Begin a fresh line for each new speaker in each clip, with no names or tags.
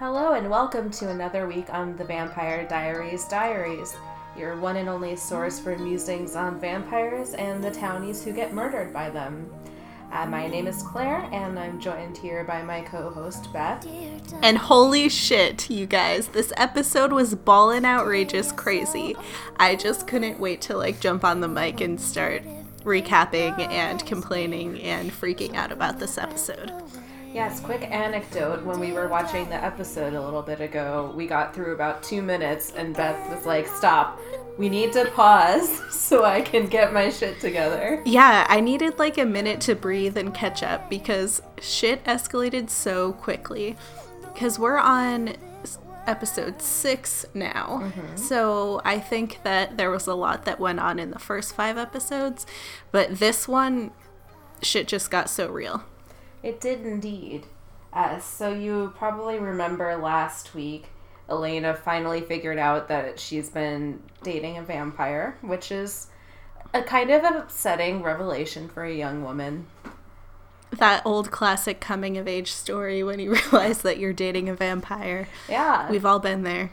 Hello and welcome to another week on the Vampire Diaries Diaries, your one and only source for musings on vampires and the townies who get murdered by them. Uh, my name is Claire, and I'm joined here by my co-host Beth.
And holy shit, you guys, this episode was ballin' outrageous crazy. I just couldn't wait to like jump on the mic and start recapping and complaining and freaking out about this episode.
Yes, quick anecdote. When we were watching the episode a little bit ago, we got through about two minutes, and Beth was like, Stop. We need to pause so I can get my shit together.
Yeah, I needed like a minute to breathe and catch up because shit escalated so quickly. Because we're on episode six now. Mm-hmm. So I think that there was a lot that went on in the first five episodes, but this one, shit just got so real.
It did indeed. Uh, so you probably remember last week, Elena finally figured out that she's been dating a vampire, which is a kind of upsetting revelation for a young woman.
That old classic coming of age story when you realize that you're dating a vampire.
Yeah.
We've all been there.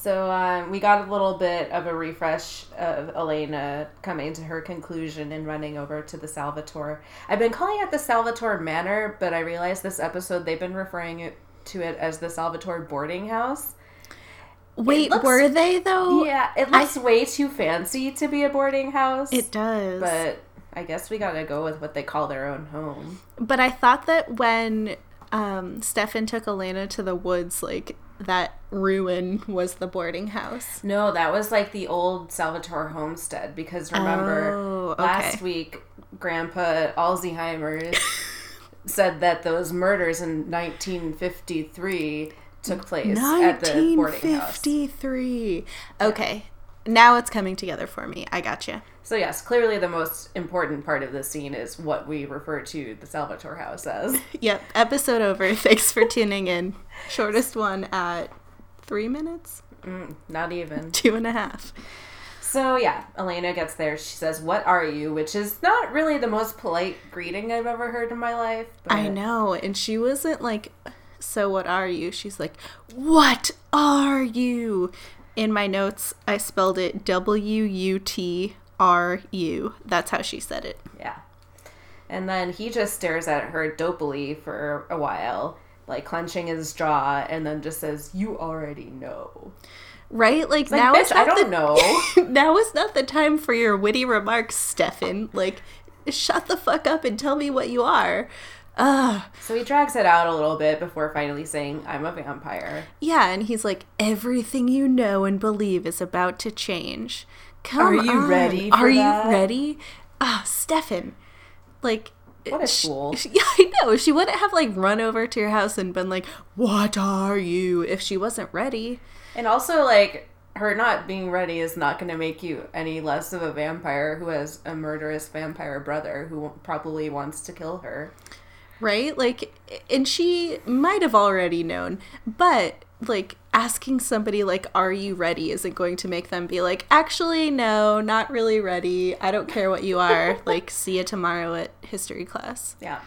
So um, we got a little bit of a refresh of Elena coming to her conclusion and running over to the Salvatore. I've been calling it the Salvatore Manor, but I realized this episode they've been referring it, to it as the Salvatore boarding house.
Wait, looks, were they though?
Yeah, it looks I, way too fancy to be a boarding house.
It does.
But I guess we gotta go with what they call their own home.
But I thought that when um, Stefan took Elena to the woods, like that ruin was the boarding house.
No, that was like the old Salvatore homestead because remember oh, okay. last week Grandpa Alzheimer's said that those murders in 1953 took place at the boarding house.
1953. Okay. Now it's coming together for me. I got you.
So yes, clearly the most important part of the scene is what we refer to the Salvatore house as.
Yep. Episode over. Thanks for tuning in. Shortest one at three minutes.
Mm, not even
two and a half.
So yeah, Elena gets there. She says, "What are you?" Which is not really the most polite greeting I've ever heard in my life.
But... I know, and she wasn't like, "So what are you?" She's like, "What are you?" In my notes, I spelled it W U T R U. That's how she said it.
Yeah. And then he just stares at her dopily for a while, like clenching his jaw, and then just says, "You already know."
Right? Like, now
is not I don't
the,
know.
now is not the time for your witty remarks, Stefan. Like, shut the fuck up and tell me what you are. Ugh.
So he drags it out a little bit before finally saying, I'm a vampire.
Yeah, and he's like, everything you know and believe is about to change. Come
Are you
on.
ready?
Are
that?
you ready? Ah, oh, Stefan. Like
what a fool.
She, yeah, I know. She wouldn't have like run over to your house and been like, "What are you?" if she wasn't ready.
And also, like, her not being ready is not going to make you any less of a vampire who has a murderous vampire brother who probably wants to kill her.
Right? Like, and she might have already known, but like asking somebody like are you ready? isn't going to make them be like actually no not really ready. I don't care what you are. Like see you tomorrow at history class.
Yeah.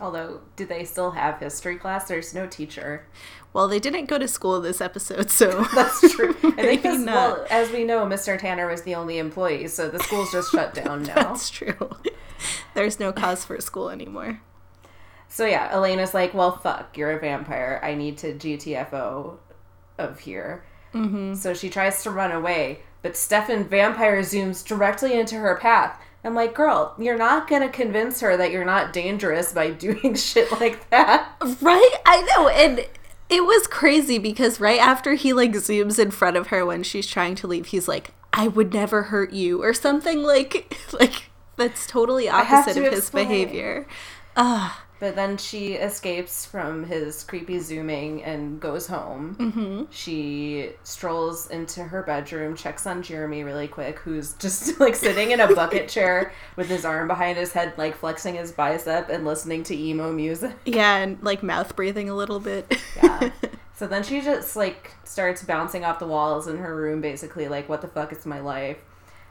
Although do they still have history class? There's no teacher.
Well they didn't go to school this episode so
that's true. I think this, well as we know mr tanner was the only employee so the school's just shut down now.
That's true. There's no cause for school anymore.
So yeah, Elena's like, well, fuck, you're a vampire. I need to GTFO of here. Mm-hmm. So she tries to run away, but Stefan vampire zooms directly into her path. I'm like, girl, you're not gonna convince her that you're not dangerous by doing shit like that.
Right? I know. And it was crazy because right after he like zooms in front of her when she's trying to leave, he's like, I would never hurt you or something like like that's totally opposite to of his behavior. Ah.
But then she escapes from his creepy zooming and goes home. Mm-hmm. She strolls into her bedroom, checks on Jeremy really quick, who's just like sitting in a bucket chair with his arm behind his head, like flexing his bicep and listening to emo music.
Yeah, and like mouth breathing a little bit.
yeah. So then she just like starts bouncing off the walls in her room, basically, like, what the fuck is my life?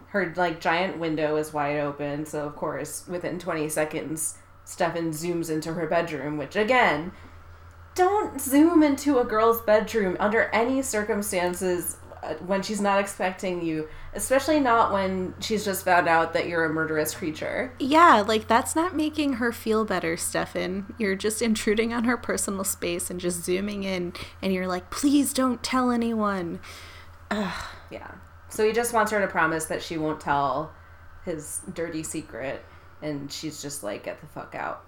Her like giant window is wide open, so of course, within 20 seconds, Stefan zooms into her bedroom, which again don't zoom into a girl's bedroom under any circumstances uh, when she's not expecting you, especially not when she's just found out that you're a murderous creature.
Yeah, like that's not making her feel better, Stefan. You're just intruding on her personal space and just zooming in, and you're like, please don't tell anyone. Ugh.
Yeah. So he just wants her to promise that she won't tell his dirty secret, and she's just like, get the fuck out.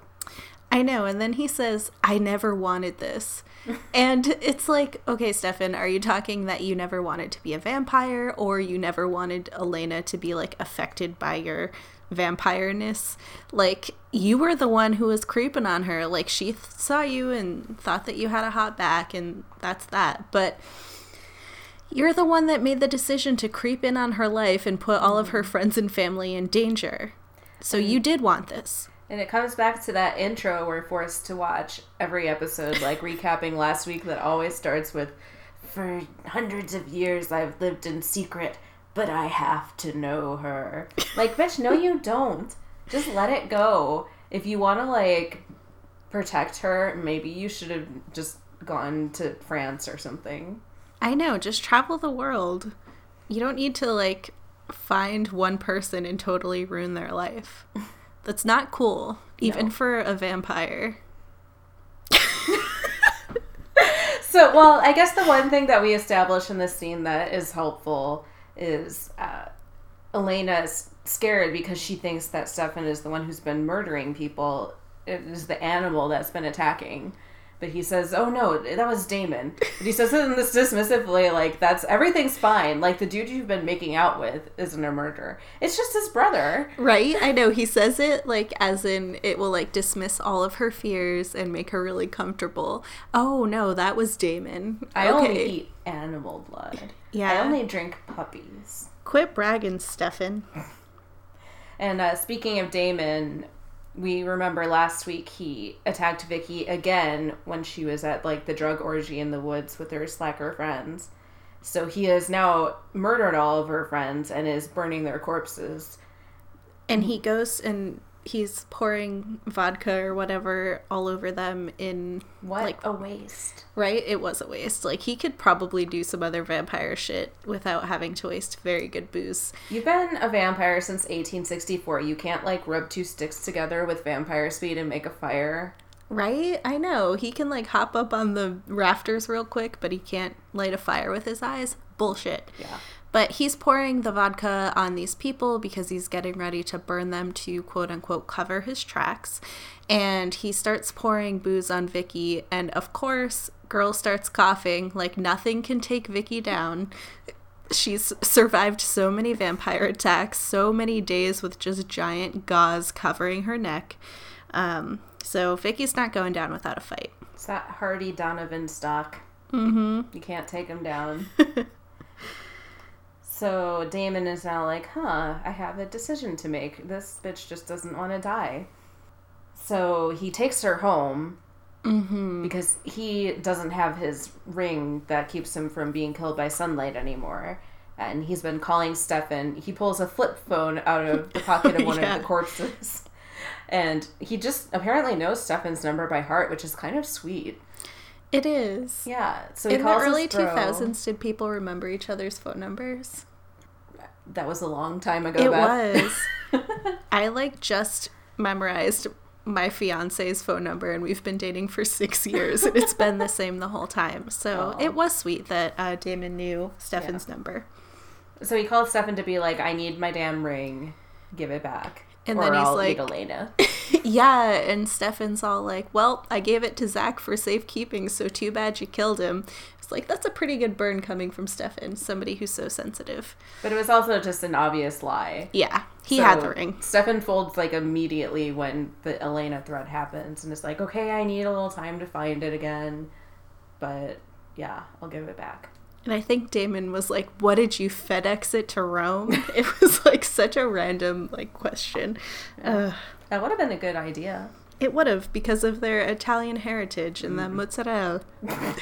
I know. And then he says, I never wanted this. and it's like, okay, Stefan, are you talking that you never wanted to be a vampire or you never wanted Elena to be like affected by your vampireness? Like, you were the one who was creeping on her. Like, she th- saw you and thought that you had a hot back, and that's that. But you're the one that made the decision to creep in on her life and put all of her mm. friends and family in danger. So mm-hmm. you did want this.
And it comes back to that intro we're forced to watch every episode, like recapping last week, that always starts with For hundreds of years I've lived in secret, but I have to know her. Like, bitch, no, you don't. Just let it go. If you want to, like, protect her, maybe you should have just gone to France or something.
I know, just travel the world. You don't need to, like, find one person and totally ruin their life. That's not cool, even
No.
for a vampire.
So, well, I guess the one thing that we establish in this scene that is helpful is uh, Elena's scared because she thinks that Stefan is the one who's been murdering people. It is the animal that's been attacking. But he says, "Oh no, that was Damon." But he says it in this dismissively, like that's everything's fine. Like the dude you've been making out with isn't a murderer. It's just his brother.
Right? I know he says it like as in it will like dismiss all of her fears and make her really comfortable. Oh no, that was Damon.
I only eat animal blood.
Yeah.
I only drink puppies.
Quit bragging, Stefan.
And uh, speaking of Damon, we remember last week he attacked Vicky again when she was at like the drug orgy in the woods with her slacker friends. So he has now murdered all of her friends and is burning their corpses.
And he goes and he's pouring vodka or whatever all over them in
What
like
a waste.
right it was a waste like he could probably do some other vampire shit without having to waste very good booze
You've been a vampire since 1864. You can't like rub two sticks together with vampire speed and make a fire.
Right i know he can like hop up on the rafters real quick but he can't light a fire with his eyes bullshit
Yeah.
but he's pouring the vodka on these people because he's getting ready to burn them to quote unquote cover his tracks. And he starts pouring booze on Vicky, and of course, girl starts coughing like nothing can take Vicky down. She's survived so many vampire attacks, so many days with just giant gauze covering her neck. Um, so Vicky's not going down without a fight.
It's that Hardy Donovan stock. Mm-hmm. You can't take him down. so Damon is now like, huh, I have a decision to make. This bitch just doesn't want to die. So he takes her home
Mm-hmm.
because he doesn't have his ring that keeps him from being killed by sunlight anymore. And he's been calling Stefan. He pulls a flip phone out of the pocket of one
Yeah.
of the corpses. And he just apparently knows Stefan's number by heart, which is kind of sweet.
It is.
Yeah. So
In the early 2000s, did people remember each other's phone numbers?
That was a long time ago.
It
Beth.
was. I like just memorized my fiance's phone number and we've been dating for six years and it's been the same the whole time. So
Aw.
it was sweet that uh, Damon knew Stefan's number.
So he called Stefan to be like, "I need my damn ring. Give it back."
And
or
then he's
I'll
like-
Elena.
yeah, and Stefan's all like, Well, I gave it to Zach for safekeeping, so too bad you killed him. It's like, that's a pretty good burn coming from Stefan, somebody who's so sensitive.
But it was also just an obvious lie.
Yeah, he
So,
had the ring.
Stefan folds like immediately when the Elena threat happens and is like, okay, I need a little time to find it again. But yeah, I'll give it back.
And I think Damon was like, "What did you FedEx it to Rome?" it was like such a random like question.
That would have been a good idea.
it would have because of their Italian heritage and the
Mm-hmm.
mozzarella.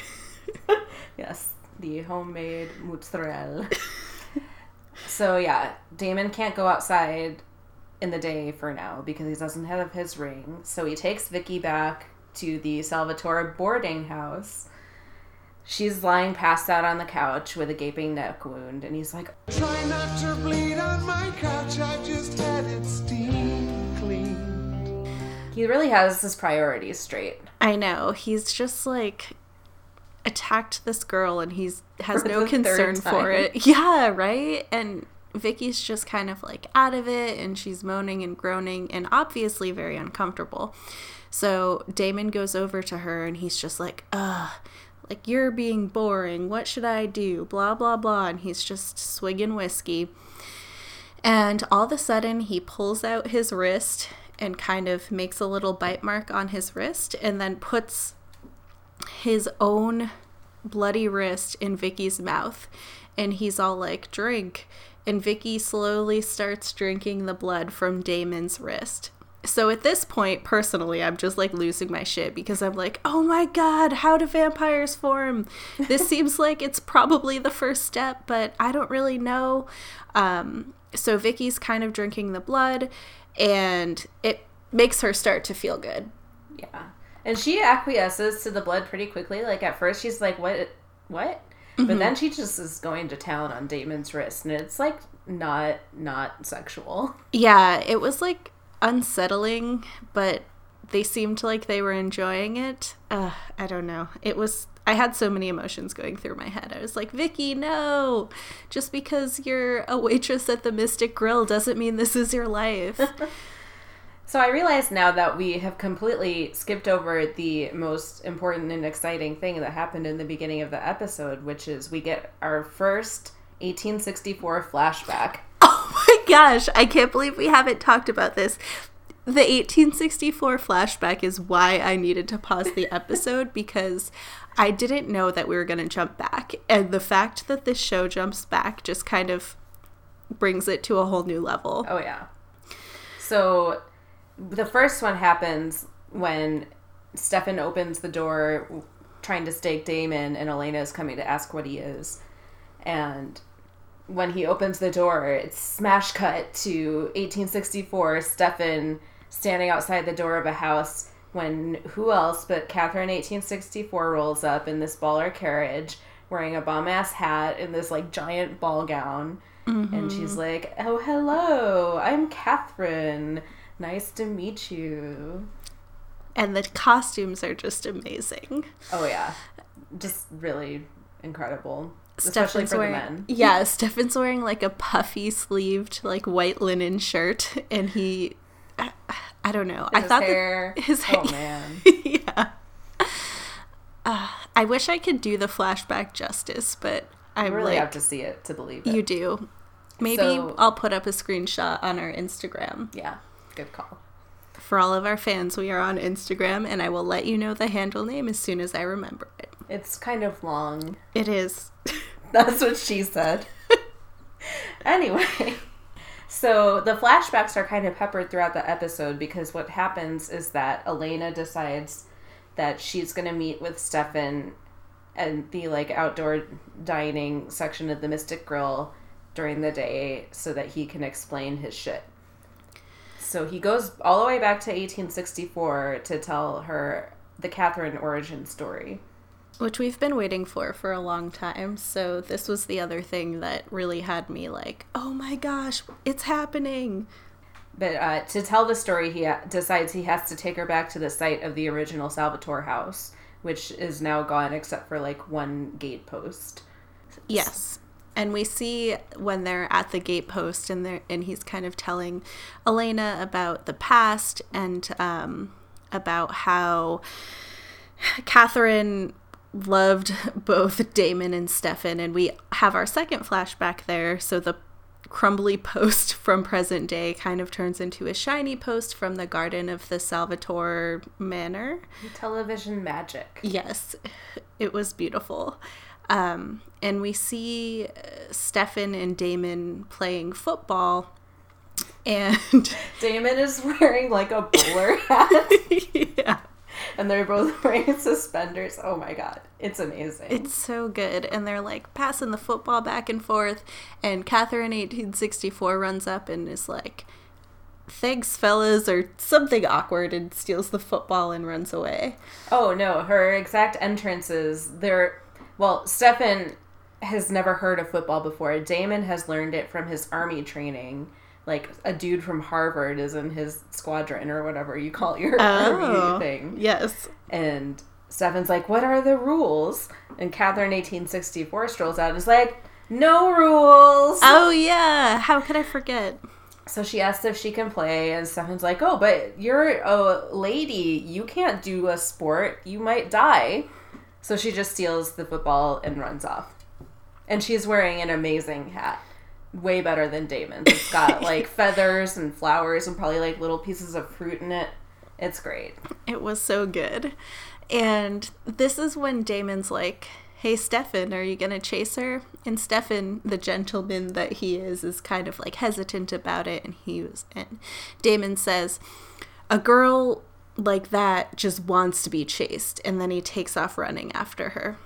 Yes, the homemade mozzarella. so yeah, Damon can't go outside in the day for now because he doesn't have his ring. So he takes Vicky back to the Salvatore boarding house. She's lying passed out on the couch with a gaping neck wound, and he's like,
Try not to bleed on my couch, I just had it steam cleaned.
he really has his priorities straight.
I know. He's just like attacked this girl and he's has
For
no concern for it. Yeah, right? And Vicky's just kind of like out of it and she's moaning and groaning and obviously very uncomfortable. So Damon goes over to her and he's just like, ugh, like you're being boring. What should I do? Blah, blah, blah. And he's just swigging whiskey. And all of a sudden, he pulls out his wrist and kind of makes a little bite mark on his wrist and then puts his own bloody wrist in Vicky's mouth. And he's all like, drink. And Vicky slowly starts drinking the blood from Damon's wrist. So at this point, personally, I'm just like losing my shit because I'm like, oh my god, how do vampires form? This seems like it's probably the first step, but I don't really know. Um, so Vicky's kind of drinking the blood, and it makes her start to feel good.
Yeah. And she acquiesces to the blood pretty quickly. Like at first she's like, What what? But then she just is going to town on Damon's wrist and it's like not not sexual.
Yeah, it was like unsettling, but they seemed like they were enjoying it. Uh, I don't know. It was. I had so many emotions going through my head. I was like, Vicky, no! Just because you're a waitress at the Mystic Grill doesn't mean this is your life.
So I realize now that we have completely skipped over the most important and exciting thing that happened in the beginning of the episode, which is we get our first 1864 flashback.
Gosh, I can't believe we haven't talked about this. The 1864 flashback is why I needed to pause the episode because I didn't know that we were going to jump back. And the fact that this show jumps back just kind of brings it to a whole new level.
Oh yeah. So the first one happens when Stefan opens the door trying to stake Damon and Elena is coming to ask what he is. And when he opens the door, it's smash cut to 1864, Stefan standing outside the door of a house when who else but Catherine 1864 rolls up in this baller carriage wearing a bomb ass hat and this like giant ball gown. And mm-hmm. she's like, Oh, hello, I'm Catherine. Nice to meet you.
And the costumes are just amazing.
Oh, yeah. Just really incredible. Especially
Stefan's
for
wearing,
the men.
Yeah, Stefan's wearing like a puffy sleeved, like white linen shirt, and he, I, I don't know. I
His
thought
hair.
that his
Oh,
hair.
man.
yeah. Uh, I wish I could do the flashback justice, but I
I really
like
have to see it to believe it.
you do. Maybe
So-
I'll put up a screenshot on our Instagram.
Yeah. Good call.
For all of our fans, we are on Instagram, and I will let you know the handle name as soon as I remember it.
It's kind of long.
It is.
That's what she said. anyway, so the flashbacks are kind of peppered throughout the episode because what happens is that Elena decides that she's going to meet with Stefan and the like outdoor dining section of the Mystic Grill during the day so that he can explain his shit. So he goes all the way back to 1864 to tell her the Catherine origin story.
Which we've been waiting for for a long time. So this was the other thing that really had me like, oh my gosh, it's happening.
But uh, to tell the story, he ha- decides he has to take her back to the site of the original Salvatore house, which is now gone except for like one gate post.
Yes. And we see when they're at the gatepost and they and he's kind of telling Elena about the past and um, about how Catherine loved both Damon and Stefan. And we have our second flashback there. So the crumbly post from present day kind of turns into a shiny post from the garden of the Salvatore Manor.
Television magic.
Yes, it was beautiful. Um, and we see uh, Stefan and Damon playing football. And
Damon is wearing like a bowler hat,
yeah,
and they're both wearing suspenders. Oh my god, it's amazing.
it's so good. And they're like passing the football back and forth. And Catherine 1864 runs up and is like, thanks, fellas, or something awkward and steals the football and runs away.
Oh no, her exact entrance is there. Well, Stefan has never heard of football before. Damon has learned it from his army training. Like a dude from Harvard is in his squadron or whatever you call your oh, army thing.
Yes.
And Stefan's like, "What are the rules?" And Catherine, eighteen sixty four, strolls out and is like, "No rules."
Oh, yeah. How could I forget?
So she asks if she can play, and Stefan's like, "Oh, but you're a lady. You can't do a sport. You might die." So she just steals the football and runs off. And she's wearing an amazing hat, way better than Damon's. It's got like feathers and flowers and probably like little pieces of fruit in it. It's great.
It was so good. And this is when Damon's like, Hey, Stefan, are you going to chase her? And Stefan, the gentleman that he is, is kind of like hesitant about it. And he was, and Damon says, A girl like that just wants to be chased. And then he takes off running after her.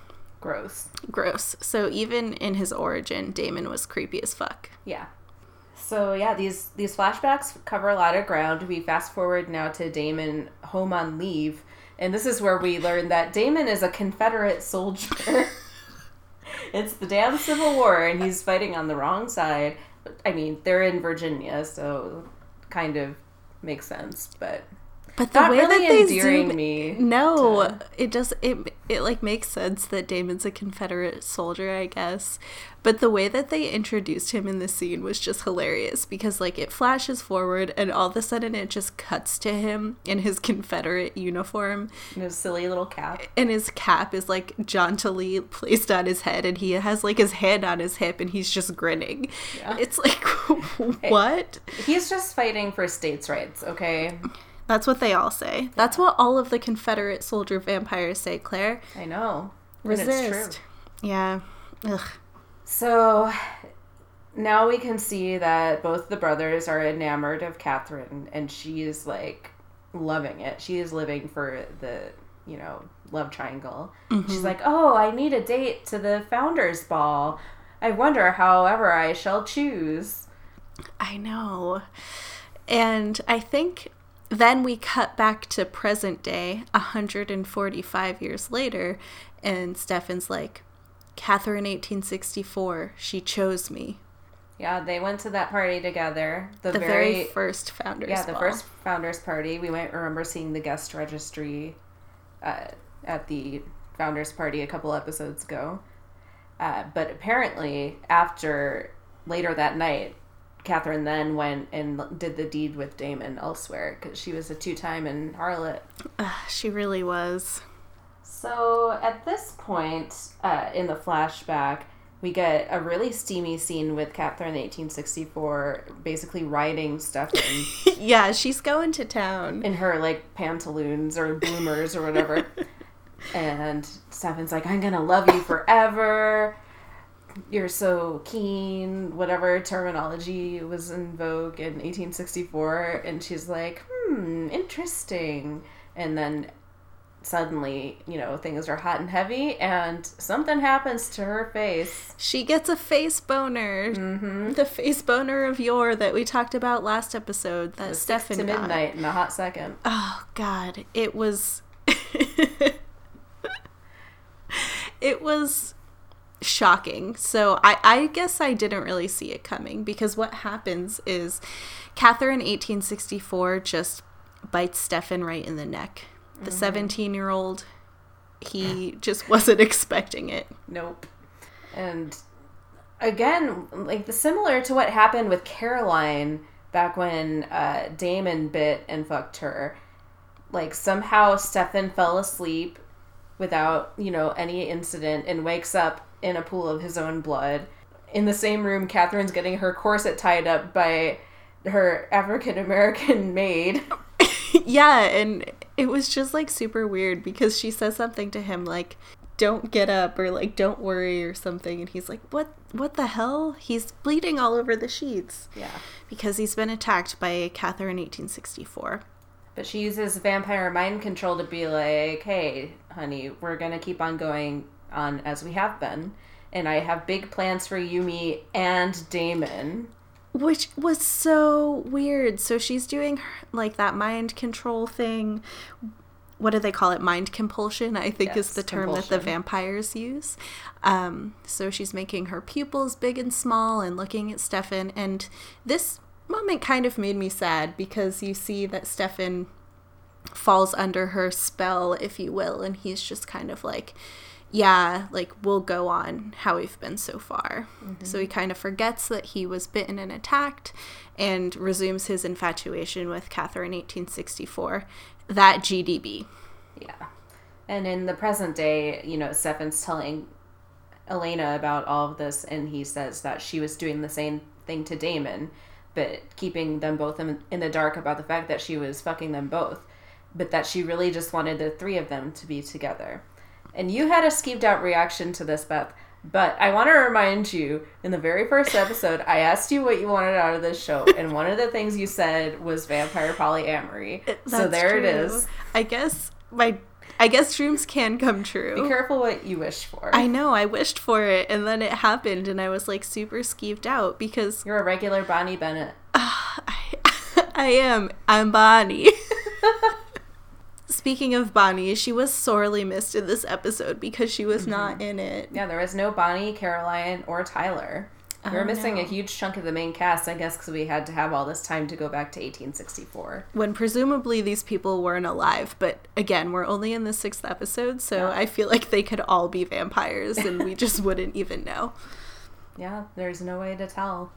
Gross.
Gross. So even in his origin, Damon was creepy as fuck.
Yeah. So yeah, these these flashbacks cover a lot of ground. We fast forward now to Damon home on leave, and this is where we learn that Damon is a Confederate soldier. it's the damn Civil War, and he's fighting on the wrong side. I mean, they're in Virginia, so kind of makes sense, but
But the
not
way
really
that they
endearing
zoom
me.
No,
to-
it does it it like makes sense that Damon's a Confederate soldier, I guess. But the way that they introduced him in the scene was just hilarious because like it flashes forward and all of a sudden it just cuts to him in his Confederate uniform
and his silly little cap.
and his cap is like jauntily placed on his head and he has like his hand on his hip and he's just grinning.
Yeah.
It's like what?
He's just fighting for states' rights, okay?
That's what they all say. That's what all of the Confederate soldier vampires say, Claire.
I know. And it's
Resist.
true.
Yeah. Ugh.
So now we can see that both the brothers are enamored of Catherine, and she's like loving it. She is living for the, you know, love triangle. She's mm-hmm. like, oh, I need a date to the founders' ball. I wonder, however, I shall choose.
I know. And I think then we cut back to present day, 145 years later, and Stefan's like, Catherine 1864, she chose me.
Yeah, they went to that party together. The,
The
very,
very, first founders. Party.
Yeah, the
ball.
first founders party. We might remember seeing the guest registry uh, at the founders party a couple episodes ago. Uh, but apparently, after later that night, Catherine then went and did the deed with Damon elsewhere because she was a two-time in harlot.
Ugh, she really was.
So at this point uh, in the flashback, we get a really steamy scene with Catherine 1864 basically riding Stefan
yeah, she's going to town.
in her like pantaloons or bloomers or whatever. and Stefan's like, I'm gonna love you forever. You're so keen, whatever terminology was in vogue in 1864. And she's like, hmm, interesting. And then suddenly, you know, things are hot and heavy, and something happens to her face.
She gets a face boner.
Mm-hmm.
The face boner of yore that we talked about last episode that Stefan
to
got.
midnight in a hot second.
Oh God, it was. it was shocking. So I, I guess I didn't really see it coming because what happens is Catherine 1864 just bites Stefan right in the neck. The 17 year old, he just wasn't expecting it.
Nope. And again, like the similar to what happened with Caroline back when uh, Damon bit and fucked her. Like somehow Stefan fell asleep without, you know, any incident and wakes up in a pool of his own blood. In the same room, Catherine's getting her corset tied up by her African American maid.
yeah, and it was just like super weird because she says something to him like don't get up or like don't worry or something and he's like what what the hell he's bleeding all over the sheets
Yeah.
because he's been attacked by catherine 1864
But she uses vampire mind control to be like, hey, honey, we're to keep on going on as we have been. And I have big plans for Yumi and Damon.
which was so weird. So she's doing like that mind control thing. What do they call it? Mind compulsion, I think is the term that the vampires use. Um, so she's making her pupils big and small and looking at Stefan. And this moment kind of made me sad because you see that Stefan falls under her spell, if you will, and he's just kind of like, yeah, like we'll go on how we've been so far. So mm-hmm. he kind of forgets that he was bitten and attacked and resumes his infatuation with Catherine 1864, that GDB.
Yeah. And in the present day, you know, Stefan's telling Elena about all of this, and he says that she was doing the same thing to Damon, but keeping them both in, in the dark about the fact that she was fucking them both, but that she really just wanted the three of them to be together. And you had a skeeved out reaction to this, Beth. But I want to remind you, in the very first episode, I asked you what you wanted out of this show, and one of the things you said was vampire polyamory. so there it
true.
is.
I guess my I guess dreams can come true.
Be careful what you wish for.
I know, I wished for it and then it happened and I was like super skeeved out because
You're a regular Bonnie Bennett.
I, I am. I'm Bonnie. Speaking of Bonnie, she was sorely missed in this episode because she was not mm-hmm. in it.
Yeah, there was no Bonnie, Caroline, or Tyler. We were
Oh,
missing
no.
a huge chunk of the main cast, I guess, because we had to have all this time to go back to 1864.
When presumably these people weren't alive, but again, we're only in the sixth episode, so I feel like they could all be vampires and we just wouldn't even know.
Yeah, there's no way to tell.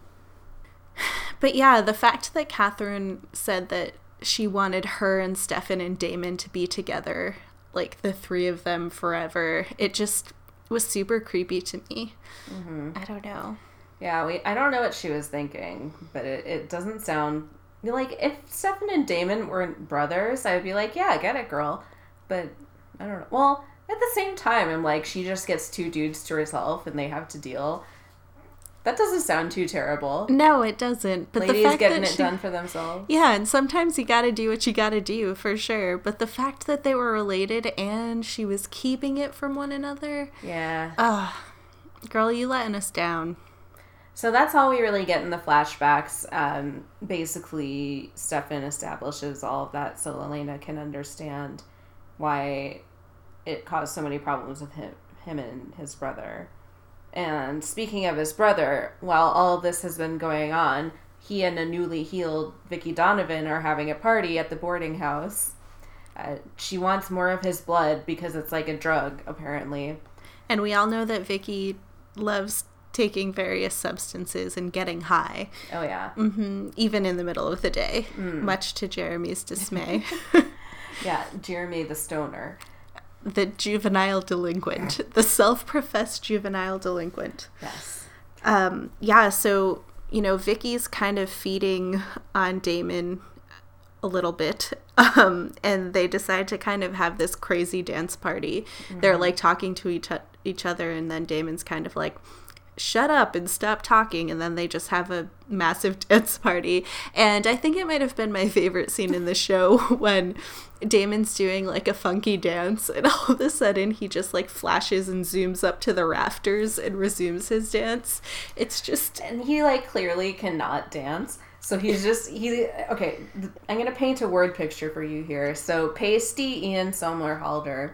But yeah, the fact that Catherine said that she wanted her and Stefan and Damon to be together, like the three of them forever, it just was super creepy to me. Mm-hmm. I don't know.
Yeah, we. I don't know what she was thinking, but it, it doesn't sound like if Stefan and Damon weren't brothers, I would be like, yeah, get it, girl. But I don't know. Well, at the same time, I'm like, she just gets two dudes to herself, and they have to deal. That doesn't sound too terrible.
No, it doesn't. But the
Ladies
fact
getting
that
it
she,
done for themselves.
Yeah, and sometimes you gotta do what you gotta do for sure. But the fact that they were related and she was keeping it from one another,
Yeah.
ugh, girl, you letting us down.
So that's all we really get in the flashbacks. Um, basically, Stefan establishes all of that so Elena can understand why it caused so many problems with him, him and his brother. And speaking of his brother, while all this has been going on, he and a newly healed Vicky Donovan are having a party at the boarding house. Uh, she wants more of his blood because it's like a drug, apparently.
And we all know that Vicky loves taking various substances and getting high,
Oh, yeah.
Mm-hmm, even in the middle of the day, much to Jeremy's dismay.
Yeah, Jeremy the stoner.
The juvenile delinquent, the self professed juvenile delinquent.
Yes.
Um, yeah, so, you know, Vicky's kind of feeding on Damon a little bit. Um, and they decide to kind of have this crazy dance party. They're like talking to each, each other, and then Damon's kind of like, shut up and stop talking. And then they just have a massive dance party. And I think it might have been my favorite scene in the show when Damon's doing like a funky dance, and all of a sudden he just like flashes and zooms up to the rafters and resumes his dance. It's just
and he like clearly cannot dance so he's just he okay i'm gonna paint a word picture for you here so pasty ian somerhalder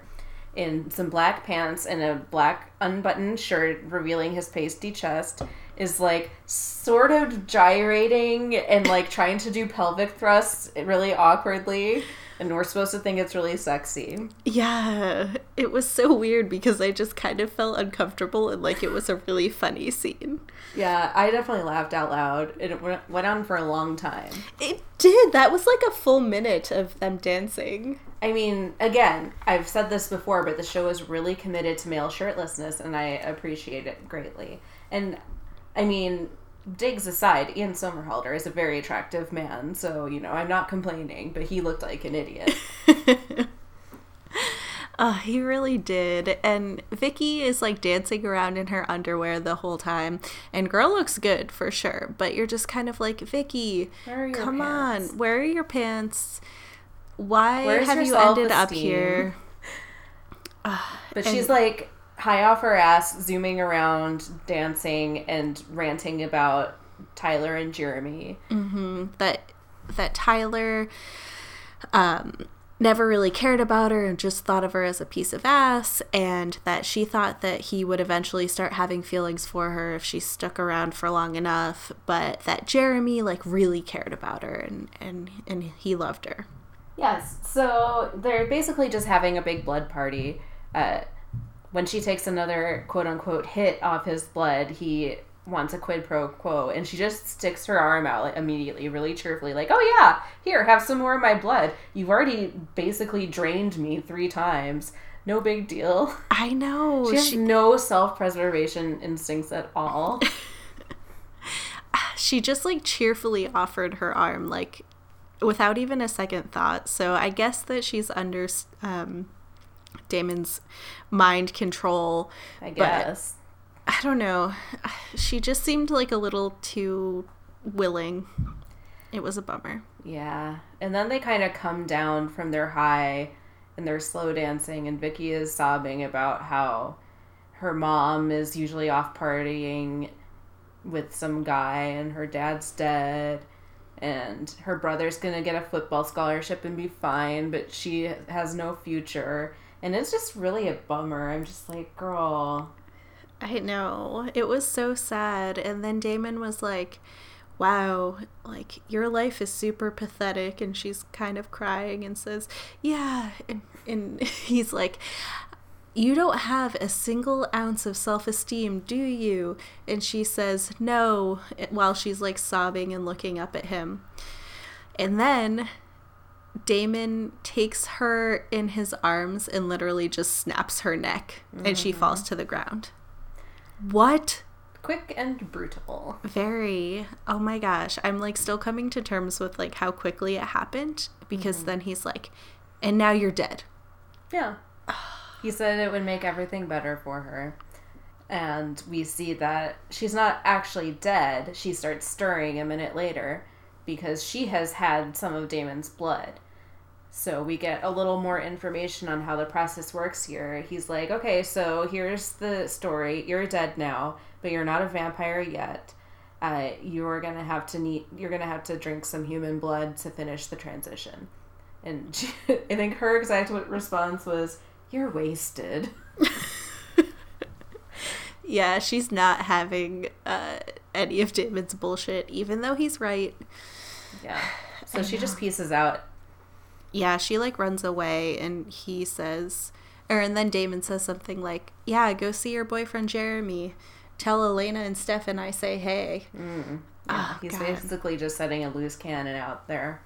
in some black pants and a black unbuttoned shirt revealing his pasty chest is like sort of gyrating and like trying to do pelvic thrusts really awkwardly and we're supposed to think it's really sexy
yeah, it was so weird because I just kind of felt uncomfortable and like it was a really funny scene.
yeah i definitely laughed out loud it went went on for a long time
It did. That was like a full minute of them dancing.
I mean, again, I've said this before, but the show is really committed to male shirtlessness, and I appreciate it greatly. And I mean, digs aside, Ian Somerhalder is a very attractive man, so you know, I'm not complaining, but he looked like an idiot.
Uh, he really did. And Vicky is like dancing around in her underwear the whole time. And girl looks good for sure. But you're just kind of like, Vicky,
Where are your
come
pants?"
on. Where are your pants? Why
Where's
have you ended up here?
But she's like high off her ass, zooming around, dancing, and ranting about Tyler and Jeremy.
that that Tyler um, never really cared about her and just thought of her as a piece of ass, and that she thought that he would eventually start having feelings for her if she stuck around for long enough, but that Jeremy like really cared about her and and and he loved her.
Yes. So they're basically just having a big blood party. Uh, when she takes another quote unquote hit off his blood, he wants a quid pro quo, and she just sticks her arm out like, immediately, really cheerfully, like, "Oh yeah, here, have some more of my blood. You've already basically drained me three times. No big deal."
I know.
She has
She,
no self preservation instincts at all.
she just like cheerfully offered her arm like without even a second thought. So I guess that she's under um, Damon's mind control.
I guess.
I don't know. She just seemed like a little too willing. It was a bummer.
Yeah. And then they kind of come down from their high and they're slow dancing and Vicky is sobbing about how her mom is usually off partying with some guy and her dad's dead and her brother's going to get a football scholarship and be fine, but she has no future. And it's just really a bummer. I'm just like, girl,
I know. It was so sad. And then Damon was like, wow, like your life is super pathetic. And she's kind of crying and says, yeah. And, and he's like, you don't have a single ounce of self esteem, do you? And she says, no, while she's like sobbing and looking up at him. And then Damon takes her in his arms and literally just snaps her neck and she mm-hmm. falls to the ground. What?
quick and brutal.
Very. Oh my gosh. I'm like still coming to terms with like how quickly it happened because mm-hmm. then he's like, and now you're dead.
Yeah. He said it would make everything better for her. And we see that she's not actually dead. She starts stirring a minute later because she has had some of Damon's blood. So we get a little more information on how the process works here. He's like, okay, so here's the story. You're dead now, but you're not a vampire yet. Uh, you're gonna have to need. You're gonna have to drink some human blood to finish the transition. And she, I think her exact response was, "You're wasted."
Yeah, she's not having uh, any of Damon's bullshit, even though he's right.
Yeah. So she just pieces out.
Yeah, she like runs away and he says, or and then Damon says something like, "Yeah, go see your boyfriend Jeremy. Tell Elena and Stefan I say hey."
Yeah,
Oh,
he's
God.
basically just setting a loose cannon out there.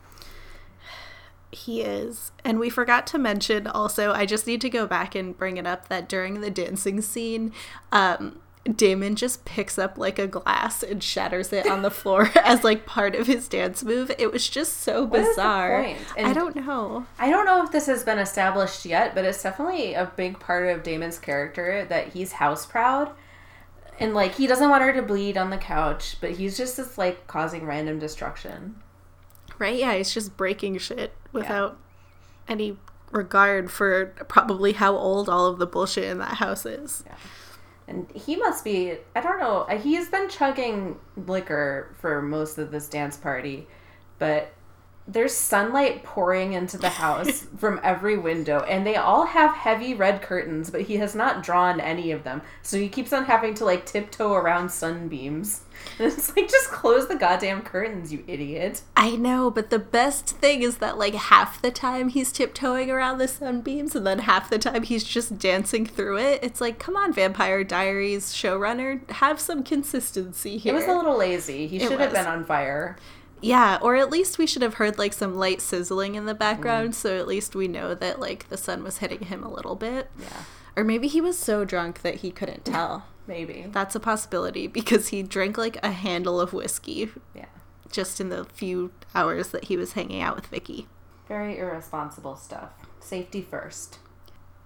He is. And we forgot to mention also, I just need to go back and bring it up that during the dancing scene, um, Damon just picks up like a glass and shatters it on the floor as like part of his dance move. It was just so
What is the
bizarre. I don't know.
I don't know if this has been established yet, but it's definitely a big part of Damon's character that he's house proud. And like he doesn't want her to bleed on the couch, but he's just just like causing random destruction.
Right? Yeah, he's just breaking shit without any regard for probably how old all of the bullshit in that house is.
And he must be, I don't know, uh, he's been chugging liquor for most of this dance party, but there's sunlight pouring into the house from every window, and they all have heavy red curtains, but he has not drawn any of them. So he keeps on having to like tiptoe around sunbeams. And it's like, just close the goddamn curtains, you idiot.
I know, but the best thing is that like half the time he's tiptoeing around the sunbeams and then half the time he's just dancing through it. It's like, come on, Vampire Diaries showrunner, have some consistency here.
It was a little lazy. He should have been on fire.
Yeah, or at least we should have heard like some light sizzling in the
Mm.
background, so at least we know that like the sun was hitting him a little bit.
Yeah,
Or maybe he was so drunk that he couldn't tell.
maybe.
That's a possibility because he drank like a handle of whiskey
Yeah.
just in the few hours that he was hanging out with Vicky.
Very irresponsible stuff. Safety first.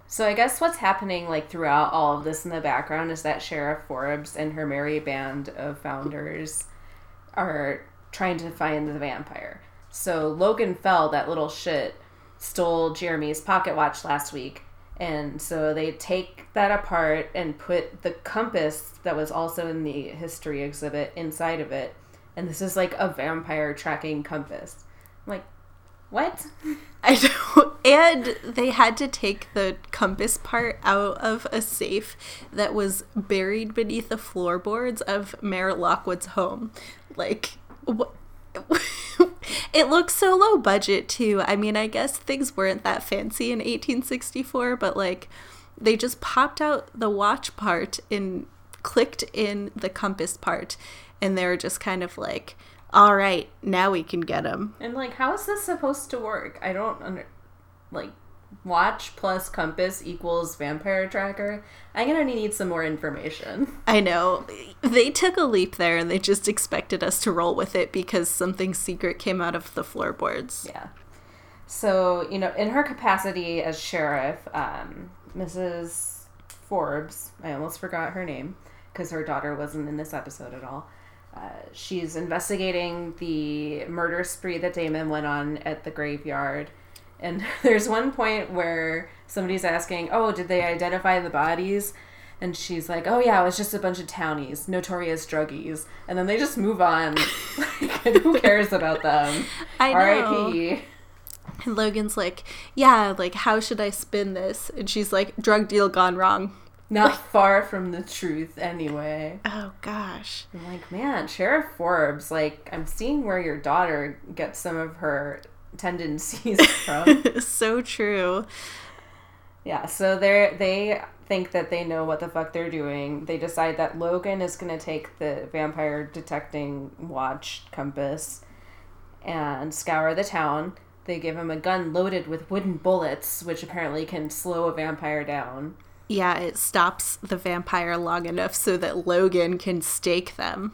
So I guess what's happening like throughout all of this in the background is that Sheriff Forbes and her merry band of founders are trying to find the vampire. So Logan Fell, that little shit, stole Jeremy's pocket watch last week. And so they take that apart and put the compass that was also in the history exhibit inside of it. and this is like a vampire tracking compass. I'm like, what?
I know. And they had to take the compass part out of a safe that was buried beneath the floorboards of Mayor Lockwood's home. Like, it looks so low budget too. I mean, I guess things weren't that fancy in 1864, but like they just popped out the watch part and clicked in the compass part and they were just kind of like, "All right, now we can get them."
And like, how is this supposed to work? I don't under like watch plus compass equals vampire tracker. I'm gonna need some more information.
I know. They took a leap there and they just expected us to roll with it because something secret came out of the floorboards.
Yeah. So, you know, in her capacity as sheriff, um, Mrs. Forbes, I almost forgot her name because her daughter wasn't in this episode at all. Uh, she's investigating the murder spree that Damon went on at the graveyard. And there's one point where somebody's asking, Oh, did they identify the bodies? And she's like, Oh, yeah, it was just a bunch of townies, notorious druggies. And then they just move on. like, who cares about them?
I know.
R.I.P.
And Logan's like, Yeah, like, how should I spin this? And she's like, Drug deal gone wrong.
Not far from the truth, anyway.
Oh, gosh.
I'm like, man, Sheriff Forbes, like, I'm seeing where your daughter gets some of her tendencies from.
so true.
yeah, so they they think that they know what the fuck they're doing. They decide that Logan is going to take the vampire detecting watch compass and scour the town. They give him a gun loaded with wooden bullets, which apparently can slow a vampire down.
Yeah, it stops the vampire long enough so that Logan can stake them.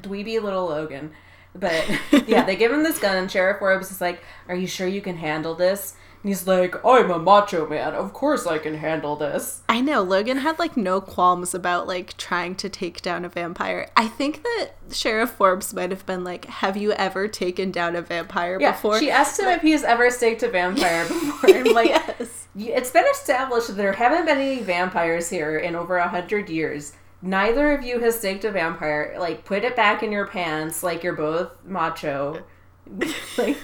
dweeby little Logan. But yeah, they give him this gun, and Sheriff Forbes is like, Are you sure you can handle this? And he's like, I'm a macho man. Of course I can handle this.
I know Logan had like no qualms about like trying to take down a vampire. I think that Sheriff Forbes might have been like, "Have you ever taken down a vampire
Yeah,
before?"
she asked him if he's ever staked a vampire before. And like,
yes.
it's been established that there haven't been any vampires here in over a hundred years. Neither of you has staked a vampire. Like, put it back in your pants, like you're both macho. like,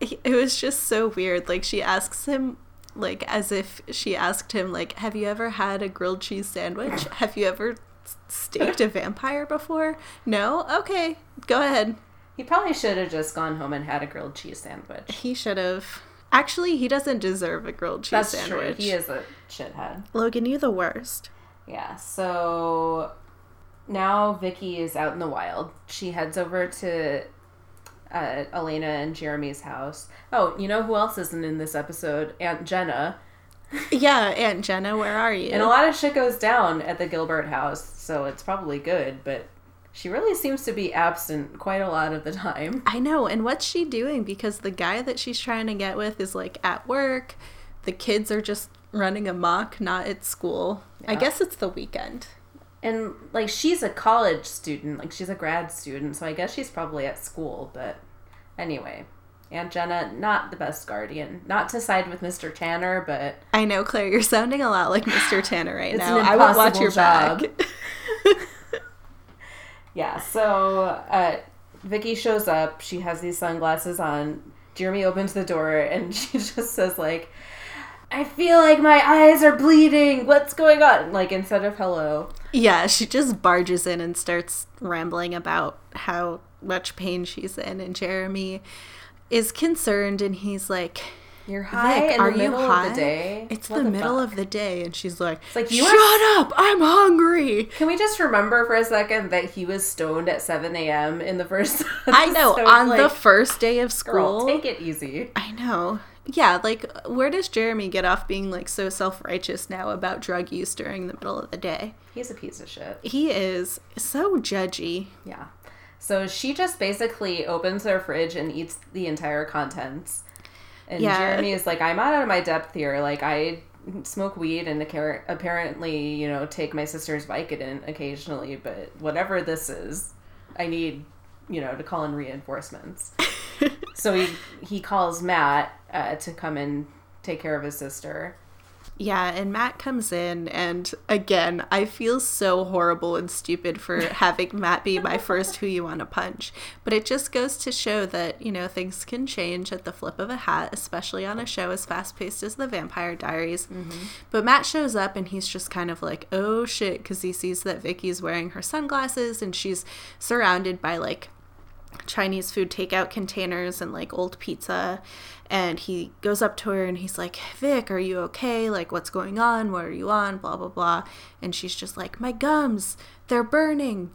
It was just so weird. Like she asks him like as if she asked him like, "Have you ever had a grilled cheese sandwich? Have you ever staked a vampire before?" No? Okay. Go ahead.
he probably should have just gone home and had a grilled cheese sandwich.
He should have. Actually, he doesn't deserve a grilled cheese
That's
sandwich.
true. He is a shithead.
Logan, you the worst.
Yeah, so now Vicky is out in the wild. She heads over to uh, Elena and Jeremy's house. Oh, you know who else isn't in this episode? Aunt Jenna.
Yeah, Aunt Jenna, where are you?
And a lot of shit goes down at the Gilbert house, so it's probably good, but she really seems to be absent quite a lot of the time.
I know. And what's she doing? Because the guy that she's trying to get with is like at work. The kids are just running amok, not at school. I guess it's the weekend.
And like she's a college student, like she's a grad student, so I guess she's probably at school, but anyway. Aunt Jenna, not the best guardian. Not to side with Mr. Tanner, but
I know, Claire, you're sounding a lot like Mr. Tanner right now. I would watch your
job.
back.
Yeah, so uh, Vicky shows up. She has these sunglasses on. Jeremy opens the door and she just says like, "I feel like my eyes are bleeding. What's going on?" Like instead of hello.
yeah, she just barges in and starts rambling about how much pain she's in. And Jeremy is concerned and he's like,
You're high
are
the
you
middle
high?
of the day.
It's
What
the, middle of the day. And she's like,
like, you
Shut
are-
up! I'm hungry!
Can we just remember for a second that he was stoned at 7 a.m. in the first
I know,
episode?
on the first day of
girl,
school.
take it easy.
I know. Yeah, like where does Jeremy get off being like so self-righteous now about drug use during the middle of the day?
He's a piece of shit.
He is so judgy.
Yeah. So she just basically opens her fridge and eats the entire contents. And
Yeah.
Jeremy is like, I'm out of my depth here. Like, I smoke weed and apparently, you know, take my sister's Vicodin occasionally, but whatever this is, I need, you know, to call in reinforcements. so he, he calls Matt uh, to come and take care of his sister.
Yeah, and Matt comes in, and again, I feel so horrible and stupid for having Matt be my first who you want to punch. But it just goes to show that, you know, things can change at the flip of a hat, especially on a show as fast paced as The Vampire Diaries. But Matt shows up, and he's just kind of like, oh shit, because he sees that Vicky's wearing her sunglasses and she's surrounded by like Chinese food takeout containers and like old pizza. And he goes up to her and he's like, Vic, are you okay? Like, what's going on? What are you on? Blah, blah, blah. And she's just like, My gums, they're burning.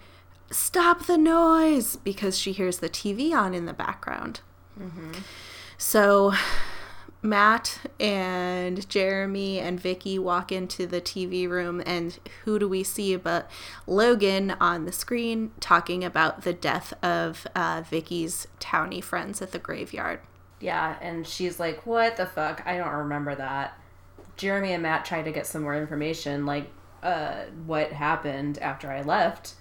Stop the noise because she hears the TV on in the background. Mm-hmm. So Matt and Jeremy and Vicky walk into the TV room, and who do we see but Logan on the screen talking about the death of uh, Vicky's townie friends at the graveyard?
Yeah, and she's like, "What the fuck? I don't remember that." Jeremy and Matt try to get some more information, like uh, what happened after I left.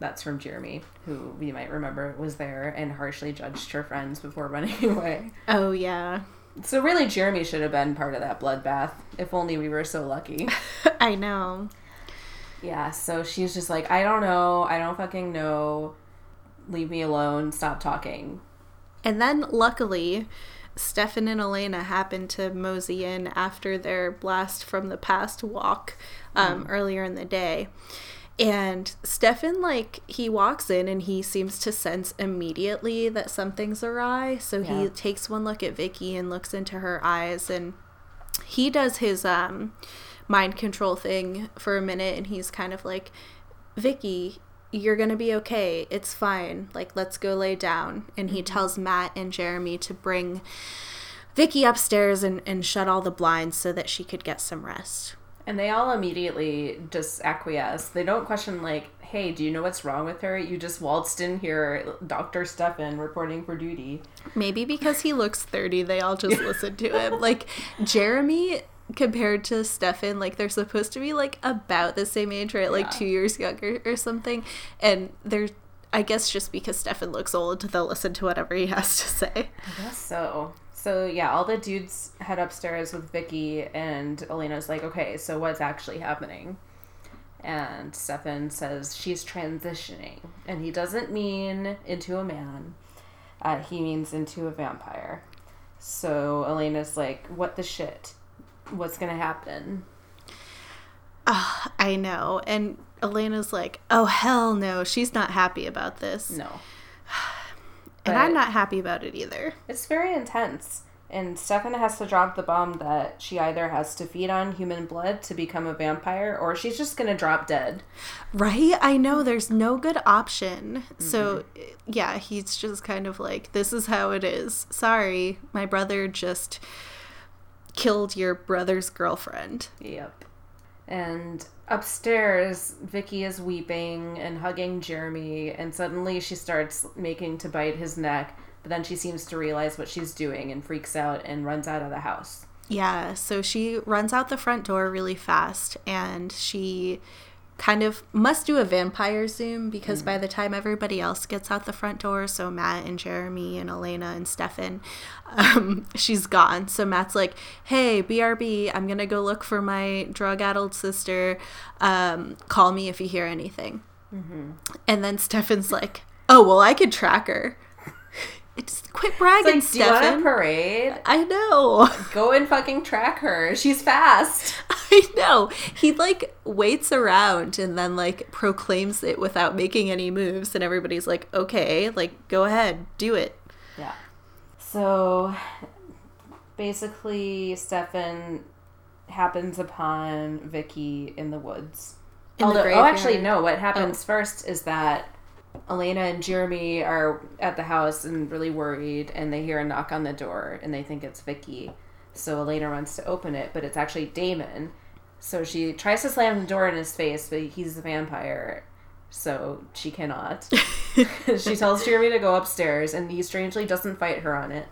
That's from Jeremy, who we might remember was there and harshly judged her friends before running away.
Oh, yeah.
So really, Jeremy should have been part of that bloodbath. If only we were so lucky.
I know.
yeah. So she's just like, I don't know. I don't fucking know. Leave me alone. Stop talking.
And then, luckily, Stefan and Elena happen to mosey in after their blast from the past walk um, earlier in the day. And Stefan, like, he walks in and he seems to sense immediately that something's awry. So he takes one look at Vicky and looks into her eyes and he does his um, mind control thing for a minute and he's kind of like, Vicky, you're gonna be okay. It's fine. Like, let's go lay down. And he tells Matt and Jeremy to bring Vicky upstairs and, and shut all the blinds so that she could get some rest.
And they all immediately just acquiesce. They don't question, like, hey, do you know what's wrong with her? You just waltzed in here, Dr. Stefan, reporting for duty.
Maybe because he looks 30, they all just listen to him. Like, Jeremy compared to Stefan, like, they're supposed to be, like, about the same age, right? Like,
Yeah.
two years younger or something. And they're, I guess, just because Stefan looks old, they'll listen to whatever he has to say.
I guess so. So, yeah, all the dudes head upstairs with Vicky, and Elena's like, okay, so what's actually happening? And Stefan says she's transitioning. And he doesn't mean into a man, uh, he means into a vampire. So, Elena's like, what the shit? What's gonna happen?
Ah, I know. And Elena's like, oh, hell no. She's not happy about this.
No.
and I'm not happy about it either.
It's very intense. And Stefan has to drop the bomb that she either has to feed on human blood to become a vampire or she's just gonna drop dead.
Right? I know there's no good option. So, yeah, he's just kind of like, this is how it is. Sorry, my brother just killed your brother's girlfriend.
Yep. And upstairs, Vicky is weeping and hugging Jeremy, and suddenly she starts making to bite his neck, but then she seems to realize what she's doing and freaks out and runs out of the house.
Yeah, so she runs out the front door really fast and she kind of must do a vampire zoom because by the time everybody else gets out the front door, so Matt and Jeremy and Elena and Stefan, um, she's gone. So Matt's like, hey, BRB, I'm going to go look for my drug addled sister. Um, call me if you hear anything. And then Stefan's like, oh, well, I could track her. It's quit bragging,
Like, want a
Stefan.
parade?
I know.
Go and fucking track her. She's fast.
I know. He like waits around and then like proclaims it without making any moves, and everybody's like, okay, like go ahead, do it.
Yeah. So basically, Stefan happens upon Vicky in the woods.
In the
oh, actually, no. What happens oh. first is that Elena and Jeremy are at the house and really worried, and they hear a knock on the door, and they think it's Vicky. So Elena runs to open it, but it's actually Damon. So she tries to slam the door in his face, but he's a vampire, so she cannot. she tells Jeremy to go upstairs, and he strangely doesn't fight her on it.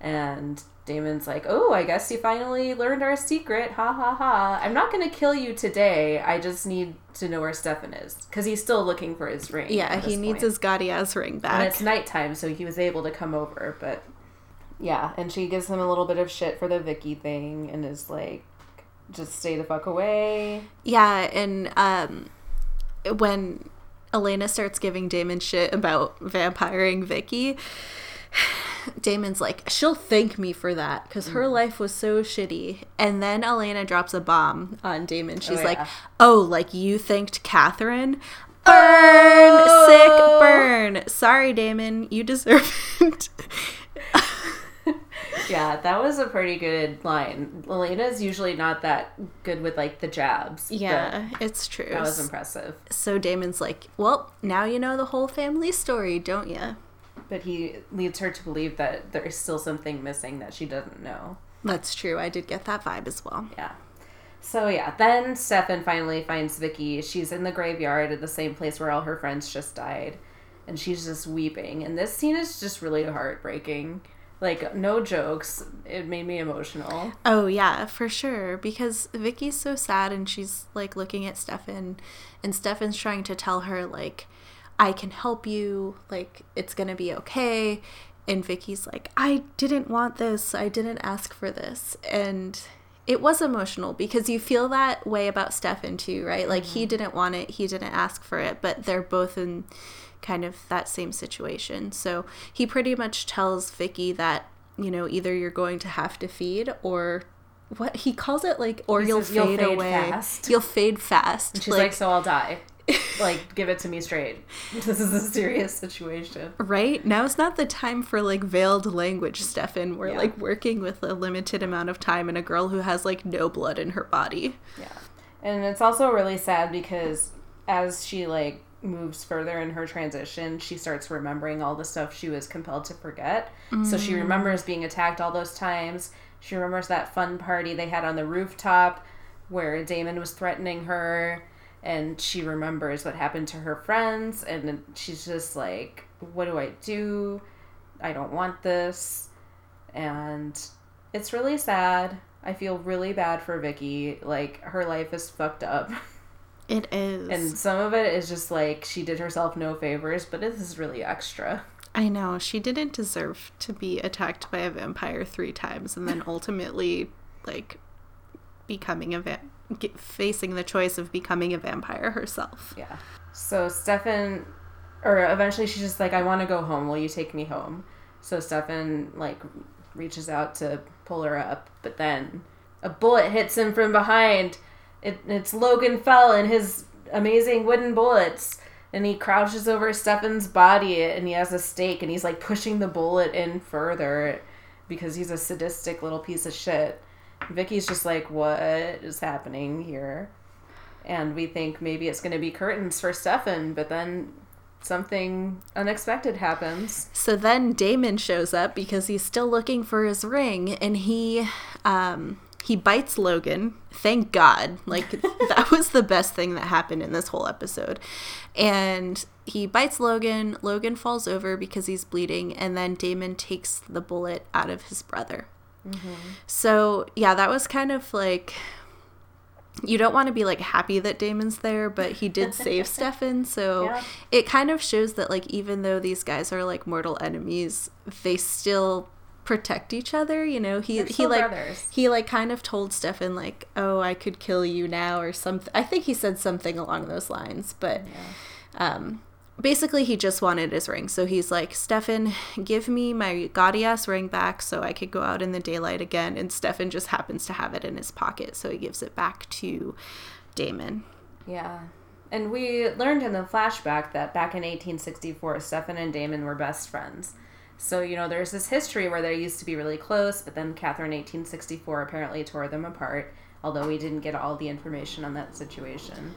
And Damon's like, "Oh, I guess you finally learned our secret. Ha ha ha! I'm not gonna kill you today. I just need to know where Stefan is because he's still looking for his ring.
Yeah, he needs
point.
his gaudy ass ring back.
And it's nighttime, so he was able to come over. But yeah, and she gives him a little bit of shit for the Vicky thing, and is like, just stay the fuck away.
Yeah, and um, when Elena starts giving Damon shit about vampiring Vicky, Damon's like, she'll thank me for that because her
Mm.
life was so shitty. And then Elena drops a bomb on Damon. She's
Oh,
like, oh, like you thanked Catherine? Burn! Sick burn! Sorry, Damon. You deserve it.
Yeah, that was a pretty good line. Elena's usually not that good with like the jabs.
yeah, it's true.
that was impressive.
so Damon's like, well, now you know the whole family story, don't you?
But he leads her to believe that there's still something missing that she doesn't know.
That's true. I did get that vibe as well.
Yeah. So yeah, then Stefan finally finds Vicky. She's in the graveyard at the same place where all her friends just died, and she's just weeping. And this scene is just really heartbreaking. Like no jokes, it made me emotional.
Oh yeah, for sure. Because Vicky's so sad and she's like looking at Stefan and Stefan's trying to tell her like I can help you, like it's going to be okay. And Vicky's like, "I didn't want this. I didn't ask for this." And it was emotional because you feel that way about Stefan too, right? Like he mm-hmm. didn't want it, he didn't ask for it, but they're both in kind of that same situation. So he pretty much tells Vicky that, you know, either you're going to have to feed or what he calls it like or
He
you'll,
says, "You'll
fade,
fade
away.
fast."
You'll fade fast.
She's like, so I'll die. Like, give it to me straight. This is a serious situation.
Right? Now is not the time for like veiled language, Stefan. We're
Yeah.
like working with a limited amount of time and a girl who has like no blood in her body.
Yeah. And it's also really sad because as she like moves further in her transition, she starts remembering all the stuff she was compelled to forget. So she mm. remembers being attacked all those times. She remembers that fun party they had on the rooftop where Damon was threatening her and she remembers what happened to her friends and she's just like what do I do? I don't want this. And it's really sad. I feel really bad for Vicky. Like her life is fucked up.
It is.
And some of it is just like she did herself no favors, but this is really extra.
I know she didn't deserve to be attacked by a vampire three times and then ultimately like becoming a va- get, facing the choice of becoming a vampire herself.
Yeah. So Stefan, or eventually she's just like, I want to go home. Will you take me home? So Stefan like reaches out to pull her up, but then a bullet hits him from behind. It, it's Logan Fell and his amazing wooden bullets. And he crouches over Stefan's body and he has a stake and he's like pushing the bullet in further because he's a sadistic little piece of shit. Vicky's just like, what is happening here? And we think maybe it's going to be curtains for Stefan, but then something unexpected happens.
So then Damon shows up because he's still looking for his ring and he um he bites Logan. Thank God. Like that was the best thing that happened in this whole episode. And he bites Logan. Logan falls over because he's bleeding and then Damon takes the bullet out of his brother. So, yeah, that was kind of like you don't want to be like happy that Damon's there, but he did save Stefan. So
Yeah.
it kind of shows that like even though these guys are like mortal enemies, they still protect each other. You know, he he like
brothers.
he like kind of told Stefan like, "Oh, I could kill you now" or something. I think he said something along those lines, but um basically he just wanted his ring. So he's like, "Stefan, give me my gaudy ass ring back so I could go out in the daylight again." And Stefan just happens to have it in his pocket, so he gives it back to Damon.
Yeah. And we learned in the flashback that back in 1864, Stefan and Damon were best friends. So, you know, there's this history where they used to be really close, but then Catherine 1864 apparently tore them apart, although we didn't get all the information on that situation.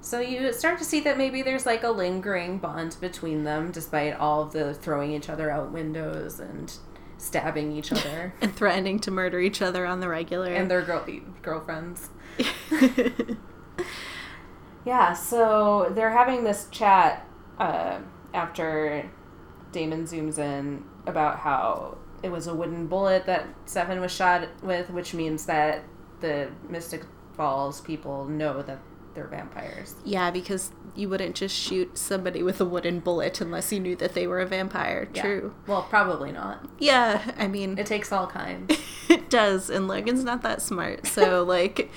So you start to see that maybe there's like a lingering bond between them, despite all of the throwing each other out windows and stabbing each other
And threatening to murder each other on the regular.
and their girl- girlfriends. Yeah, so they're having this chat uh, after Damon zooms in about how it was a wooden bullet that Stefan was shot with, which means that the Mystic Falls people know that they're vampires.
Yeah, because you wouldn't just shoot somebody with a wooden bullet unless you knew that they were a vampire.
Yeah.
True.
Well, probably not.
Yeah, I mean,
It takes all kinds.
it does, and Logan's not that smart, so like,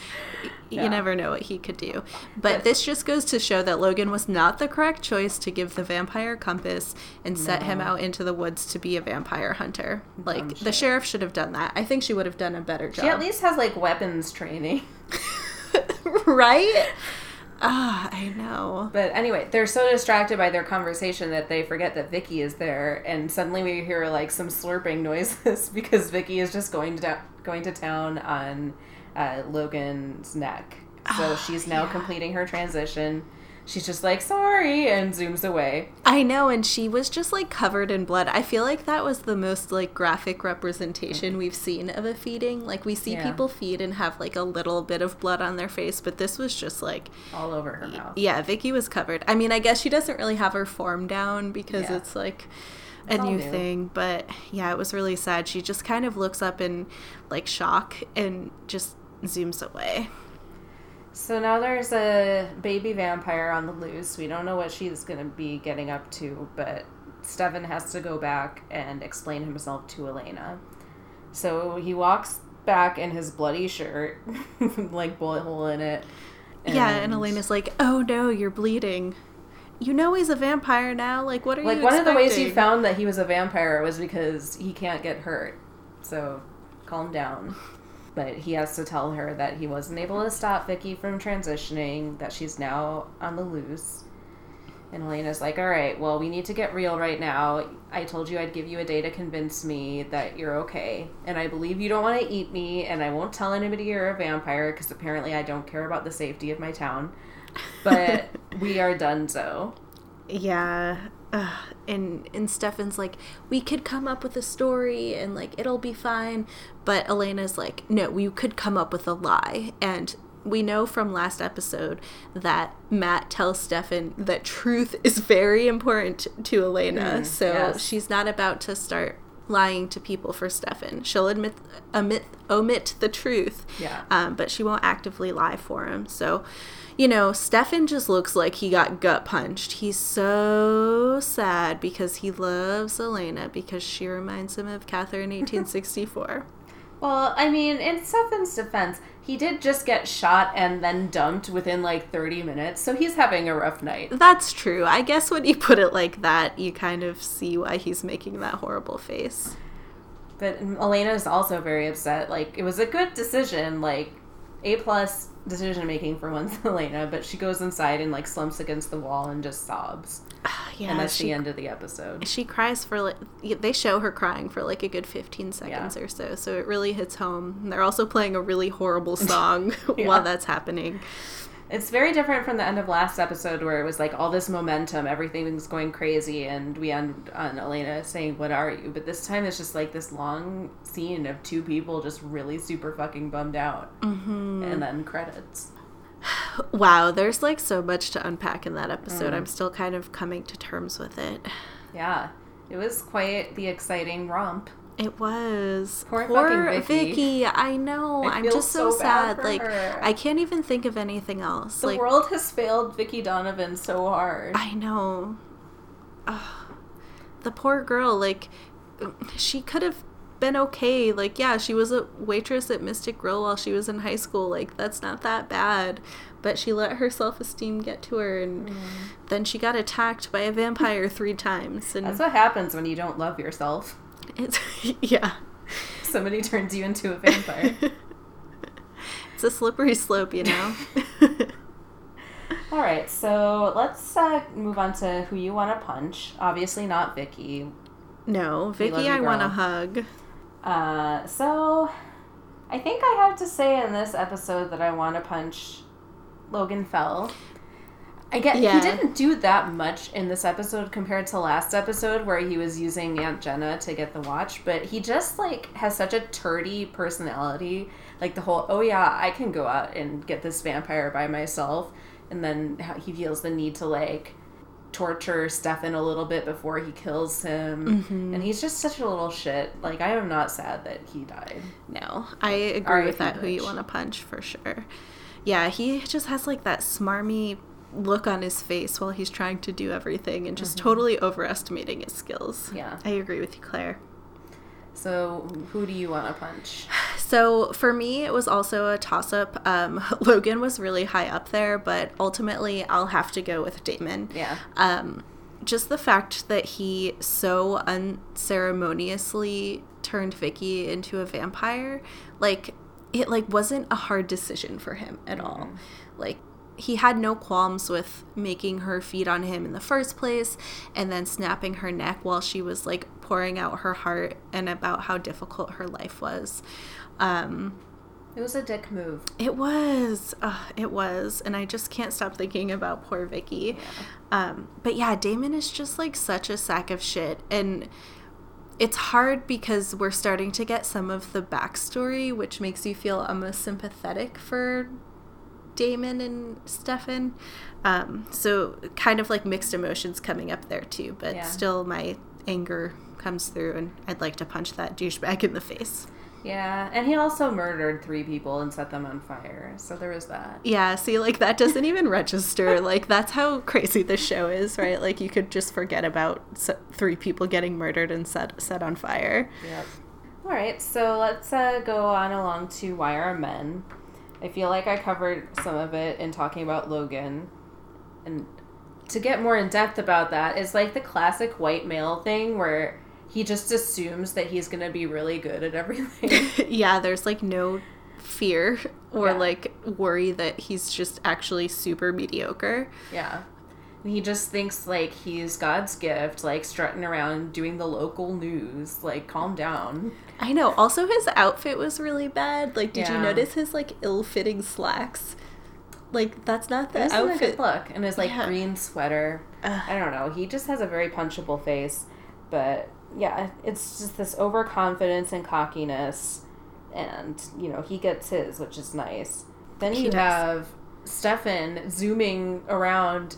you never know what he could do. But
But-
this just goes to show that Logan was not the correct choice to give the vampire compass and set him out into the woods to be a vampire hunter. Like the sheriff should have done that. I think she would have done a better job.
She at least has like weapons training.
right? Ah, I know.
But anyway, they're so distracted by their conversation that they forget that Vicky is there, and suddenly we hear like some slurping noises because Vicky is just going to going to town on uh, Logan's neck. So she's now
yeah.
completing her transition. She's just like sorry and zooms away.
I know, and she was just like covered in blood. I feel like that was the most like graphic representation mm. we've seen of a feeding. Like we see
Yeah.
people feed and have like a little bit of blood on their face, but this was just like
all over her mouth.
yeah, Vicky was covered. I mean, I guess she doesn't really have her form down because
Yeah.
it's like a new
new.
thing, but yeah, it was really sad. She just kind of looks up in like shock and just zooms away.
So now there's a baby vampire on the loose. We don't know what she's going to be getting up to, but Steven has to go back and explain himself to Elena. So he walks back in his bloody shirt, like bullet hole in it.
yeah, and Elena's like, "Oh no, you're bleeding." You know he's a vampire now. Like, what are
Like
you?
Like one of the ways you found that he was a vampire was because he can't get hurt. So calm down. But he has to tell her that he wasn't able to stop Vicky from transitioning, that she's now on the loose. And Elena's like, all right, well, we need to get real right now. I told you I'd give you a day to convince me that you're okay. And I believe you don't want to eat me, and I won't tell anybody you're a vampire because apparently I don't care about the safety of my town. But we are done so.
Yeah. Ugh. And and Stefan's like, we could come up with a story and like it'll be fine. But Elena's like, no, we could come up with a lie. And we know from last episode that Matt tells Stefan that truth is very important to Elena. so
yes.
she's not about to start lying to people for Stefan. She'll admit omit omit the truth.
Yeah.
Um, but she won't actively lie for him. So, you know, Stefan just looks like he got gut punched. He's so sad because he loves Elena because she reminds him of Catherine 1864.
Well, I mean, in Stefan's defense, he did just get shot and then dumped within like 30 minutes, so he's having a rough night.
That's true. I guess when you put it like that, you kind of see why he's making that horrible face.
But Elena is also very upset. Like, it was a good decision, like, A plus decision making for once, Elena, but she goes inside and like slumps against the wall and just sobs.
Yeah,
and that's
she,
the end of the episode.
she cries for like they show her crying for like a good 15 seconds
Yeah.
or so so it really hits home And they're also playing a really horrible song
Yeah.
while that's happening
It's very different from the end of last episode where it was like all this momentum, everything's going crazy, and we end on Elena saying, What are you? But this time it's just like this long scene of two people just really super fucking bummed out. Mm-hmm. And then credits.
Wow there's like so much to unpack in that
Mm.
episode i'm still kind of coming to terms with it
Yeah. It was quite the exciting romp.
it was
Poor fucking Vicky.
Vicky. I know.
I
I'm just so,
so
sad. Like
her.
I can't even think of anything else.
The
like
world has failed Vicky Donovan so hard.
I know. Ugh. the poor girl, like, she could have been okay. Like, yeah, she was a waitress at Mystic Grill while she was in high school. Like, that's not that bad. But she let her self esteem get to her, and
Mm.
then she got attacked by a vampire three times. And
That's what happens when you don't love yourself.
it's, yeah.
Somebody turns you into a vampire.
It's a slippery slope, you know?
All right, so let's uh, move on to who you want to punch. Obviously, not Vicky.
no, Vicky,
you,
I want
girl.
hug.
Uh, so I think I have to say in this episode that I want to punch Logan Fell. I get
Yeah.
he didn't do that much in this episode compared to last episode where he was using Aunt Jenna to get the watch, but he just like has such a turdy personality. Like the whole, oh yeah, I can go out and get this vampire by myself, and then he feels the need to like torture Stefan a little bit before he kills him. Mm-hmm. And he's just such a little shit. Like I am not sad that he died.
No, I agree with that. Who you want to punch for sure? Yeah, he just has like that smarmy look on his face while he's trying to do everything and just mm-hmm. totally overestimating his skills.
Yeah.
I agree with you, Claire.
So who do you want to punch?
So for me, it was also a toss up. Um, Logan was really high up there, but ultimately, I'll have to go with Damon.
Yeah.
Um, just the fact that he so unceremoniously turned Vicky into a vampire, like it like wasn't a hard decision for him at all. Like he had no qualms with making her feed on him in the first place and then snapping her neck while she was like pouring out her heart and about how difficult her life was. Um,
It was a dick move.
it was. Ugh, it was. And I just can't stop thinking about poor Vicky. Um, but yeah, Damon is just like such a sack of shit. And it's hard because we're starting to get some of the backstory, which makes you feel almost sympathetic for Damon and Stefan. Um, so kind of like mixed emotions coming up there too. But
Yeah.
still, my anger comes through, and I'd like to punch that douchebag in the face.
Yeah, and he also murdered three people and set them on fire. So there was that.
Yeah, see, like that doesn't even register. Like that's how crazy this show is, right? Like you could just forget about three people getting murdered and set set on fire.
Yep. All right, so let's uh, go on along to Why Are Men? I feel like I covered some of it in talking about Logan. And to get more in depth about that, it's like the classic white male thing where he just assumes that he's going to be really good at everything.
yeah, there's like no fear or
Yeah.
like worry that he's just actually super mediocre.
yeah. He just thinks like he's God's gift, like strutting around doing the local news. Like, calm down.
I know. Also, his outfit was really bad. Like, did you notice his like ill-fitting slacks? Like, that's not the
This isn't a
outfit.
look. And his like
Yeah.
green sweater.
Ugh.
I don't know. He just has a very punchable face. But yeah, it's just this overconfidence and cockiness. And, you know, he gets his, which is nice. Then
He
you have Stefan zooming around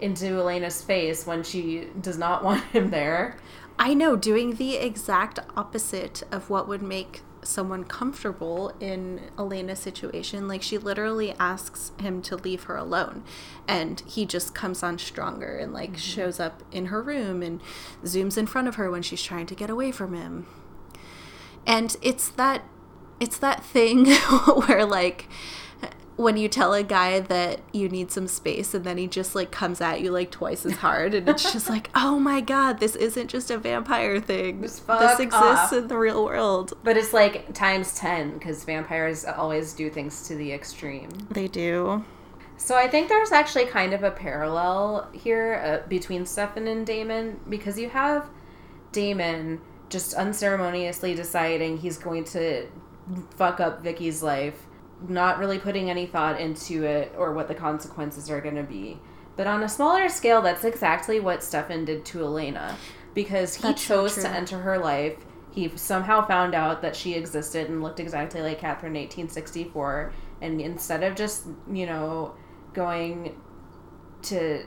into Elena's face when she does not want him there.
I know, doing the exact opposite of what would make someone comfortable in Elena's situation. Like, she literally asks him to leave her alone. And he just comes on stronger and, like, mm-hmm. shows up in her room and zooms in front of her when she's trying to get away from him. And it's that. It's that thing where, like, when you tell a guy that you need some space and then he just like comes at you like twice as hard and it's just like oh my god this isn't just a vampire thing this exists
off.
in the real world
But it's like times 10 because vampires always do things to the extreme.
they do
So I think there's actually kind of a parallel here uh, between Stefan and Damon because you have Damon just unceremoniously deciding he's going to fuck up Vicky's life, not really putting any thought into it or what the consequences are going to be. But on a smaller scale, that's exactly what Stefan did to Elena because he
That's so
chose to enter her life. He somehow found out that she existed and looked exactly like Catherine 1864. And instead of just, you know, going to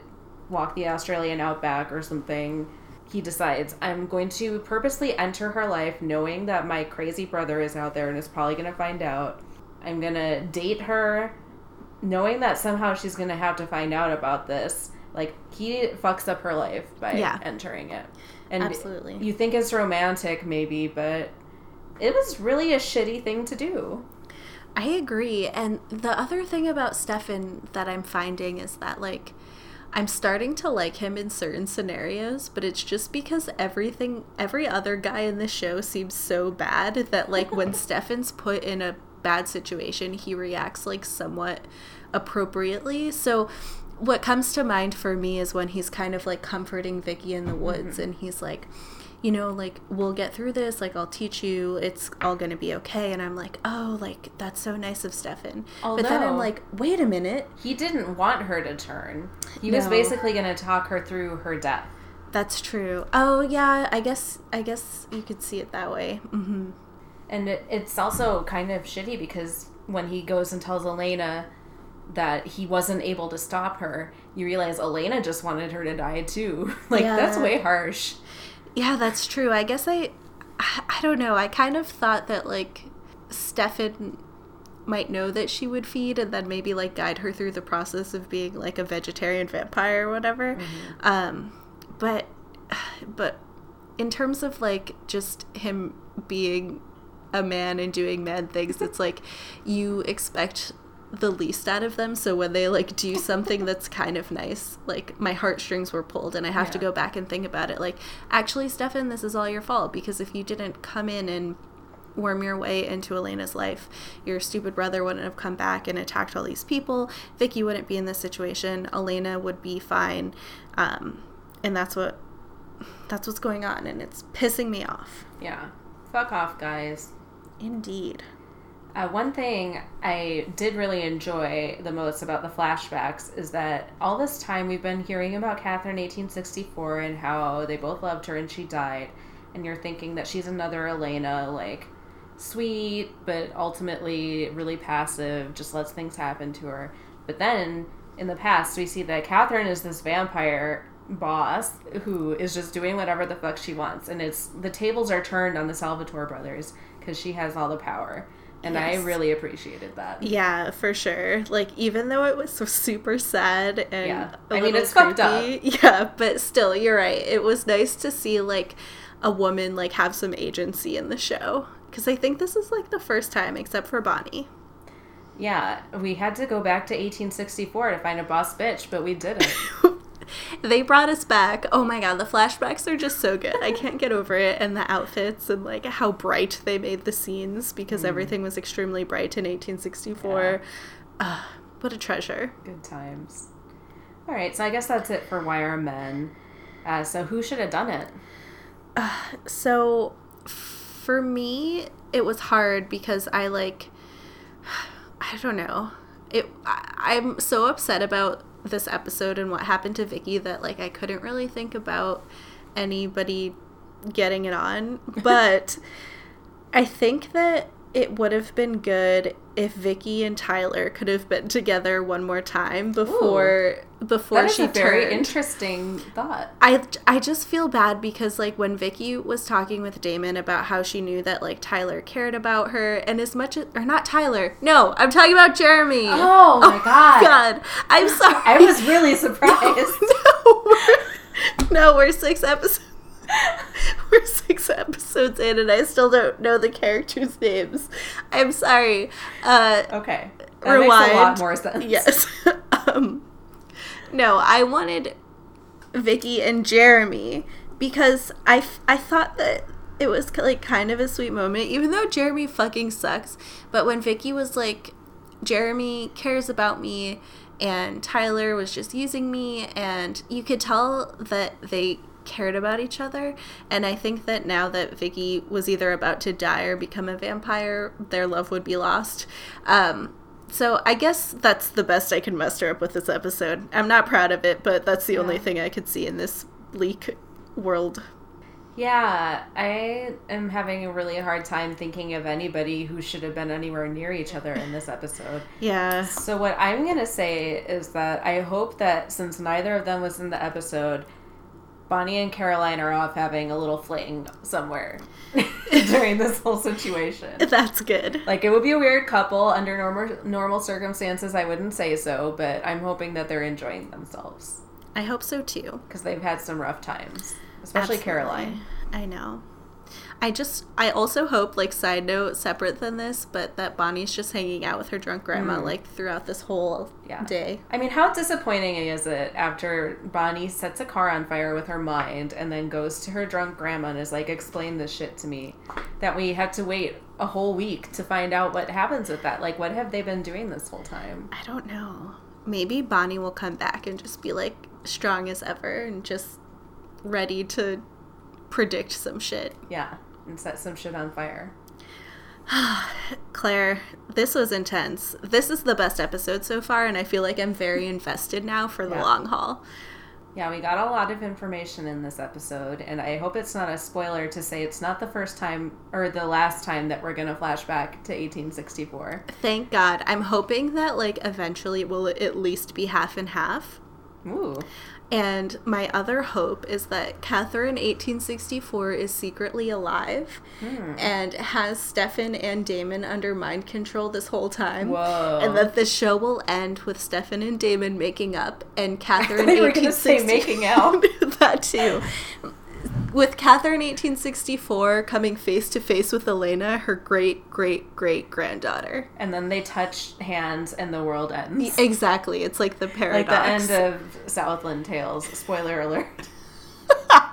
walk the Australian outback or something, he decides, I'm going to purposely enter her life knowing that my crazy brother is out there and is probably going to find out. I'm going to date her knowing that somehow she's going to have to find out about this. Like, he fucks up her life by
Yeah.
entering it. And
Absolutely.
you think it's romantic, maybe, but it was really a shitty thing to do.
I agree. And the other thing about Stefan that I'm finding is that, like, I'm starting to like him in certain scenarios, but it's just because everything, every other guy in the show seems so bad that, like, when Stefan's put in a bad situation, he reacts, like, somewhat appropriately. So, what comes to mind for me is when he's kind of like comforting Vicky in the woods and he's like, you know, like, we'll get through this. Like, I'll teach you. It's all going to be okay. And I'm like, oh, like, that's so nice of Stefan. but then I'm like, wait a minute.
He didn't want her to turn. He was basically going to talk her through her death.
That's true. Oh, yeah. I guess, I guess you could see it that way. hmm
And it, it's also kind of shitty because when he goes and tells Elena that he wasn't able to stop her, you realize Elena just wanted her to die too. like, that's way harsh.
Yeah, that's true. I guess I, I don't know. I kind of thought that like Stefan might know that she would feed and then maybe like guide her through the process of being like a vegetarian vampire or whatever. Um, but but in terms of like just him being a man and doing man things, it's like you expect the least out of them. So when they like do something that's kind of nice, like my heartstrings were pulled and I have to go back and think about it. Like, actually, Stefan, this is all your fault because if you didn't come in and worm your way into Elena's life, your stupid brother wouldn't have come back and attacked all these people. Vicky wouldn't be in this situation. Elena would be fine. Um, and that's what that's what's going on and it's pissing me off.
Yeah. Fuck off, guys.
Indeed.
Uh, one thing I did really enjoy the most about the flashbacks is that all this time we've been hearing about Catherine 1864 and how they both loved her and she died. And you're thinking that she's another Elena, like sweet, but ultimately really passive, just lets things happen to her. But then in the past, we see that Catherine is this vampire boss who is just doing whatever the fuck she wants. And it's the tables are turned on the Salvatore brothers because she has all the power. And I really appreciated that.
Yeah, for sure. Like even though it was so super sad and
Yeah. I mean, it's fucked up.
Yeah, but still, you're right. It was nice to see like a woman like have some agency in the show because I think this is like the first time, except for Bonnie.
Yeah, we had to go back to 1864 to find a boss bitch, but we didn't.
They brought us back. Oh my god, the flashbacks are just so good. I can't get over it. And the outfits and like how bright they made the scenes because everything was extremely bright in 1864. Ah, what a treasure.
Good times. All right, so I guess that's it for Why Are Men. Uh, so who should have done it?
So for me, it was hard because I like I don't know. It I, I'm so upset about this episode and what happened to Vicky that like I couldn't really think about anybody getting it on, but I think that it would have been good if Vicky and Tyler could have been together one more time before before
That is
she
a very interesting thought.
I I just feel bad because like when Vicky was talking with Damon about how she knew that like Tyler cared about her and as much as or not Tyler. No, I'm talking about Jeremy.
Oh my oh god.
God. I'm sorry.
I was really surprised.
no, we're, no, we're six episodes. We're six episodes in, and I still don't know the characters' names. I'm sorry. Uh,
Okay. That makes a lot
Rewind.
more sense.
Yes. um, no, I wanted Vicky and Jeremy because I, f- I thought that it was like kind of a sweet moment, even though Jeremy fucking sucks. But when Vicky was like, Jeremy cares about me and Tyler was just using me, and you could tell that they cared about each other. And I think that now that Vicky was either about to die or become a vampire, their love would be lost. Um, so I guess that's the best I can muster up with this episode. I'm not proud of it, but that's the only thing I could see in this bleak world.
Yeah, I am having a really hard time thinking of anybody who should have been anywhere near each other in this episode.
Yeah.
So what I'm gonna say is that I hope that since neither of them was in the episode, Bonnie and Caroline are off having a little fling somewhere during this whole situation.
That's good.
Like it would be a weird couple under normal normal circumstances. I wouldn't say so, but I'm hoping that they're enjoying themselves
I hope so too.
because they've had some rough times, especially
Absolutely.
Caroline.
I know. I just, I also hope, like, side note, separate than this, but that Bonnie's just hanging out with her drunk grandma, like, throughout this whole
Mm. Yeah.
day.
I mean, how disappointing is it after Bonnie sets a car on fire with her mind and then goes to her drunk grandma and is like, explain this shit to me, that we had to wait a whole week to find out what happens with that? Like, what have they been doing this whole time?
I don't know. Maybe Bonnie will come back and just be, like, strong as ever and just ready to predict some shit.
Yeah, and set some shit on fire.
Claire, this was intense. This is the best episode so far, and I feel like I'm very invested now for the
Yeah.
long haul.
Yeah, we got a lot of information in this episode, and I hope it's not a spoiler to say it's not the first time or the last time that we're going to flash back to 1864.
Thank God. I'm hoping that, like, eventually it will at least be half and half.
Ooh.
And my other hope is that Catherine 1864 is secretly alive
Hmm.
and has Stefan and Damon under mind control this whole time.
Whoa.
And that the show will end with Stefan and Damon making up and Catherine
thought you were gonna say
1860
making out.
that too. With Catherine 1864 coming face to face with Elena, her great great great granddaughter.
And then they touch hands and the world ends.
Exactly. It's like the paradox.
Like the end of Southland Tales. Spoiler alert.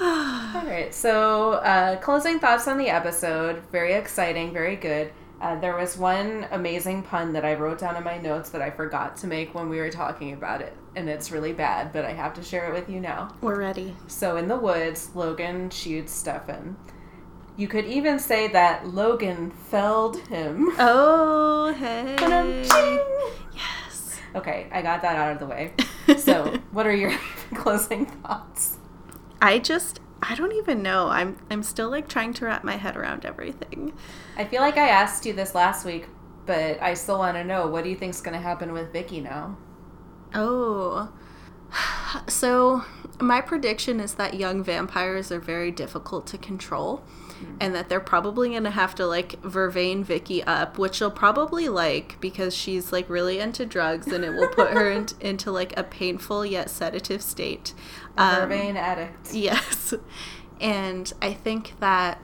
All right, so uh, closing thoughts on the episode. Very exciting, very good. Uh, there was one amazing pun that I wrote down in my notes that I forgot to make when we were talking about it, and it's really bad, but I have to share it with you now.
We're ready.
So in the woods, Logan shoots Stefan. You could even say that Logan felled him.
Oh, hey. Yes.
Okay, I got that out of the way. So, what are your closing thoughts?
I just I don't even know. I'm I'm still like trying to wrap my head around everything.
I feel like I asked you this last week, but I still want to know what do you think's going to happen with Vicki now?
Oh. So, my prediction is that young vampires are very difficult to control and that they're probably going to have to like vervain Vicki up, which she'll probably like because she's like really into drugs and it will put her in, into like a painful yet sedative state. Um,
Vervain addict.
Yes. And I think that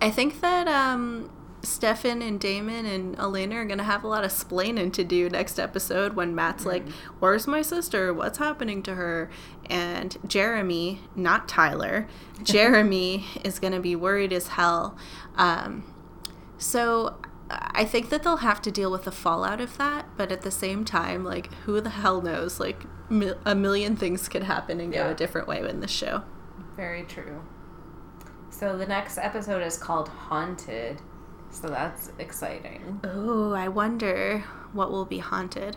I think that um Stefan and Damon and Elena are gonna have a lot of splaining to do next episode when Matt's like, Where's my sister? What's happening to her? And Jeremy, not Tyler, Jeremy is gonna be worried as hell. Um so I think that they'll have to deal with the fallout of that, but at the same time, like, who the hell knows? Like, mi- a million things could happen and go a different way in this show.
Very true. So, the next episode is called Haunted. So, that's exciting.
Oh, I wonder what will be haunted.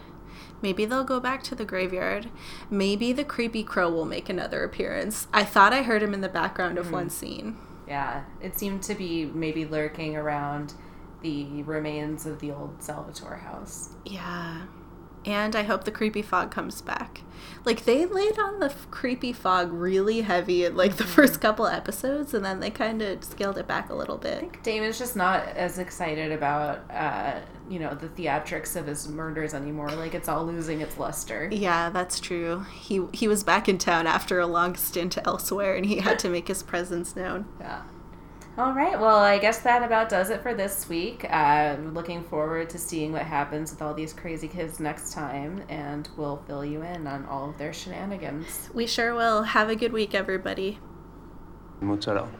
Maybe they'll go back to the graveyard. Maybe the creepy crow will make another appearance. I thought I heard him in the background of hmm. one scene.
Yeah, it seemed to be maybe lurking around the remains of the old Salvatore house.
Yeah. And I hope the creepy fog comes back. Like they laid on the f- creepy fog really heavy in like the first couple episodes and then they kind of scaled it back a little bit.
Damon's just not as excited about, uh, you know, the theatrics of his murders anymore. Like, it's all losing its luster.
Yeah, that's true. He he was back in town after a long stint elsewhere and he had to make his presence known.
Yeah. All right. Well, I guess that about does it for this week. Uh, looking forward to seeing what happens with all these crazy kids next time, and we'll fill you in on all of their shenanigans.
We sure will. Have a good week everybody.
Mozzarella.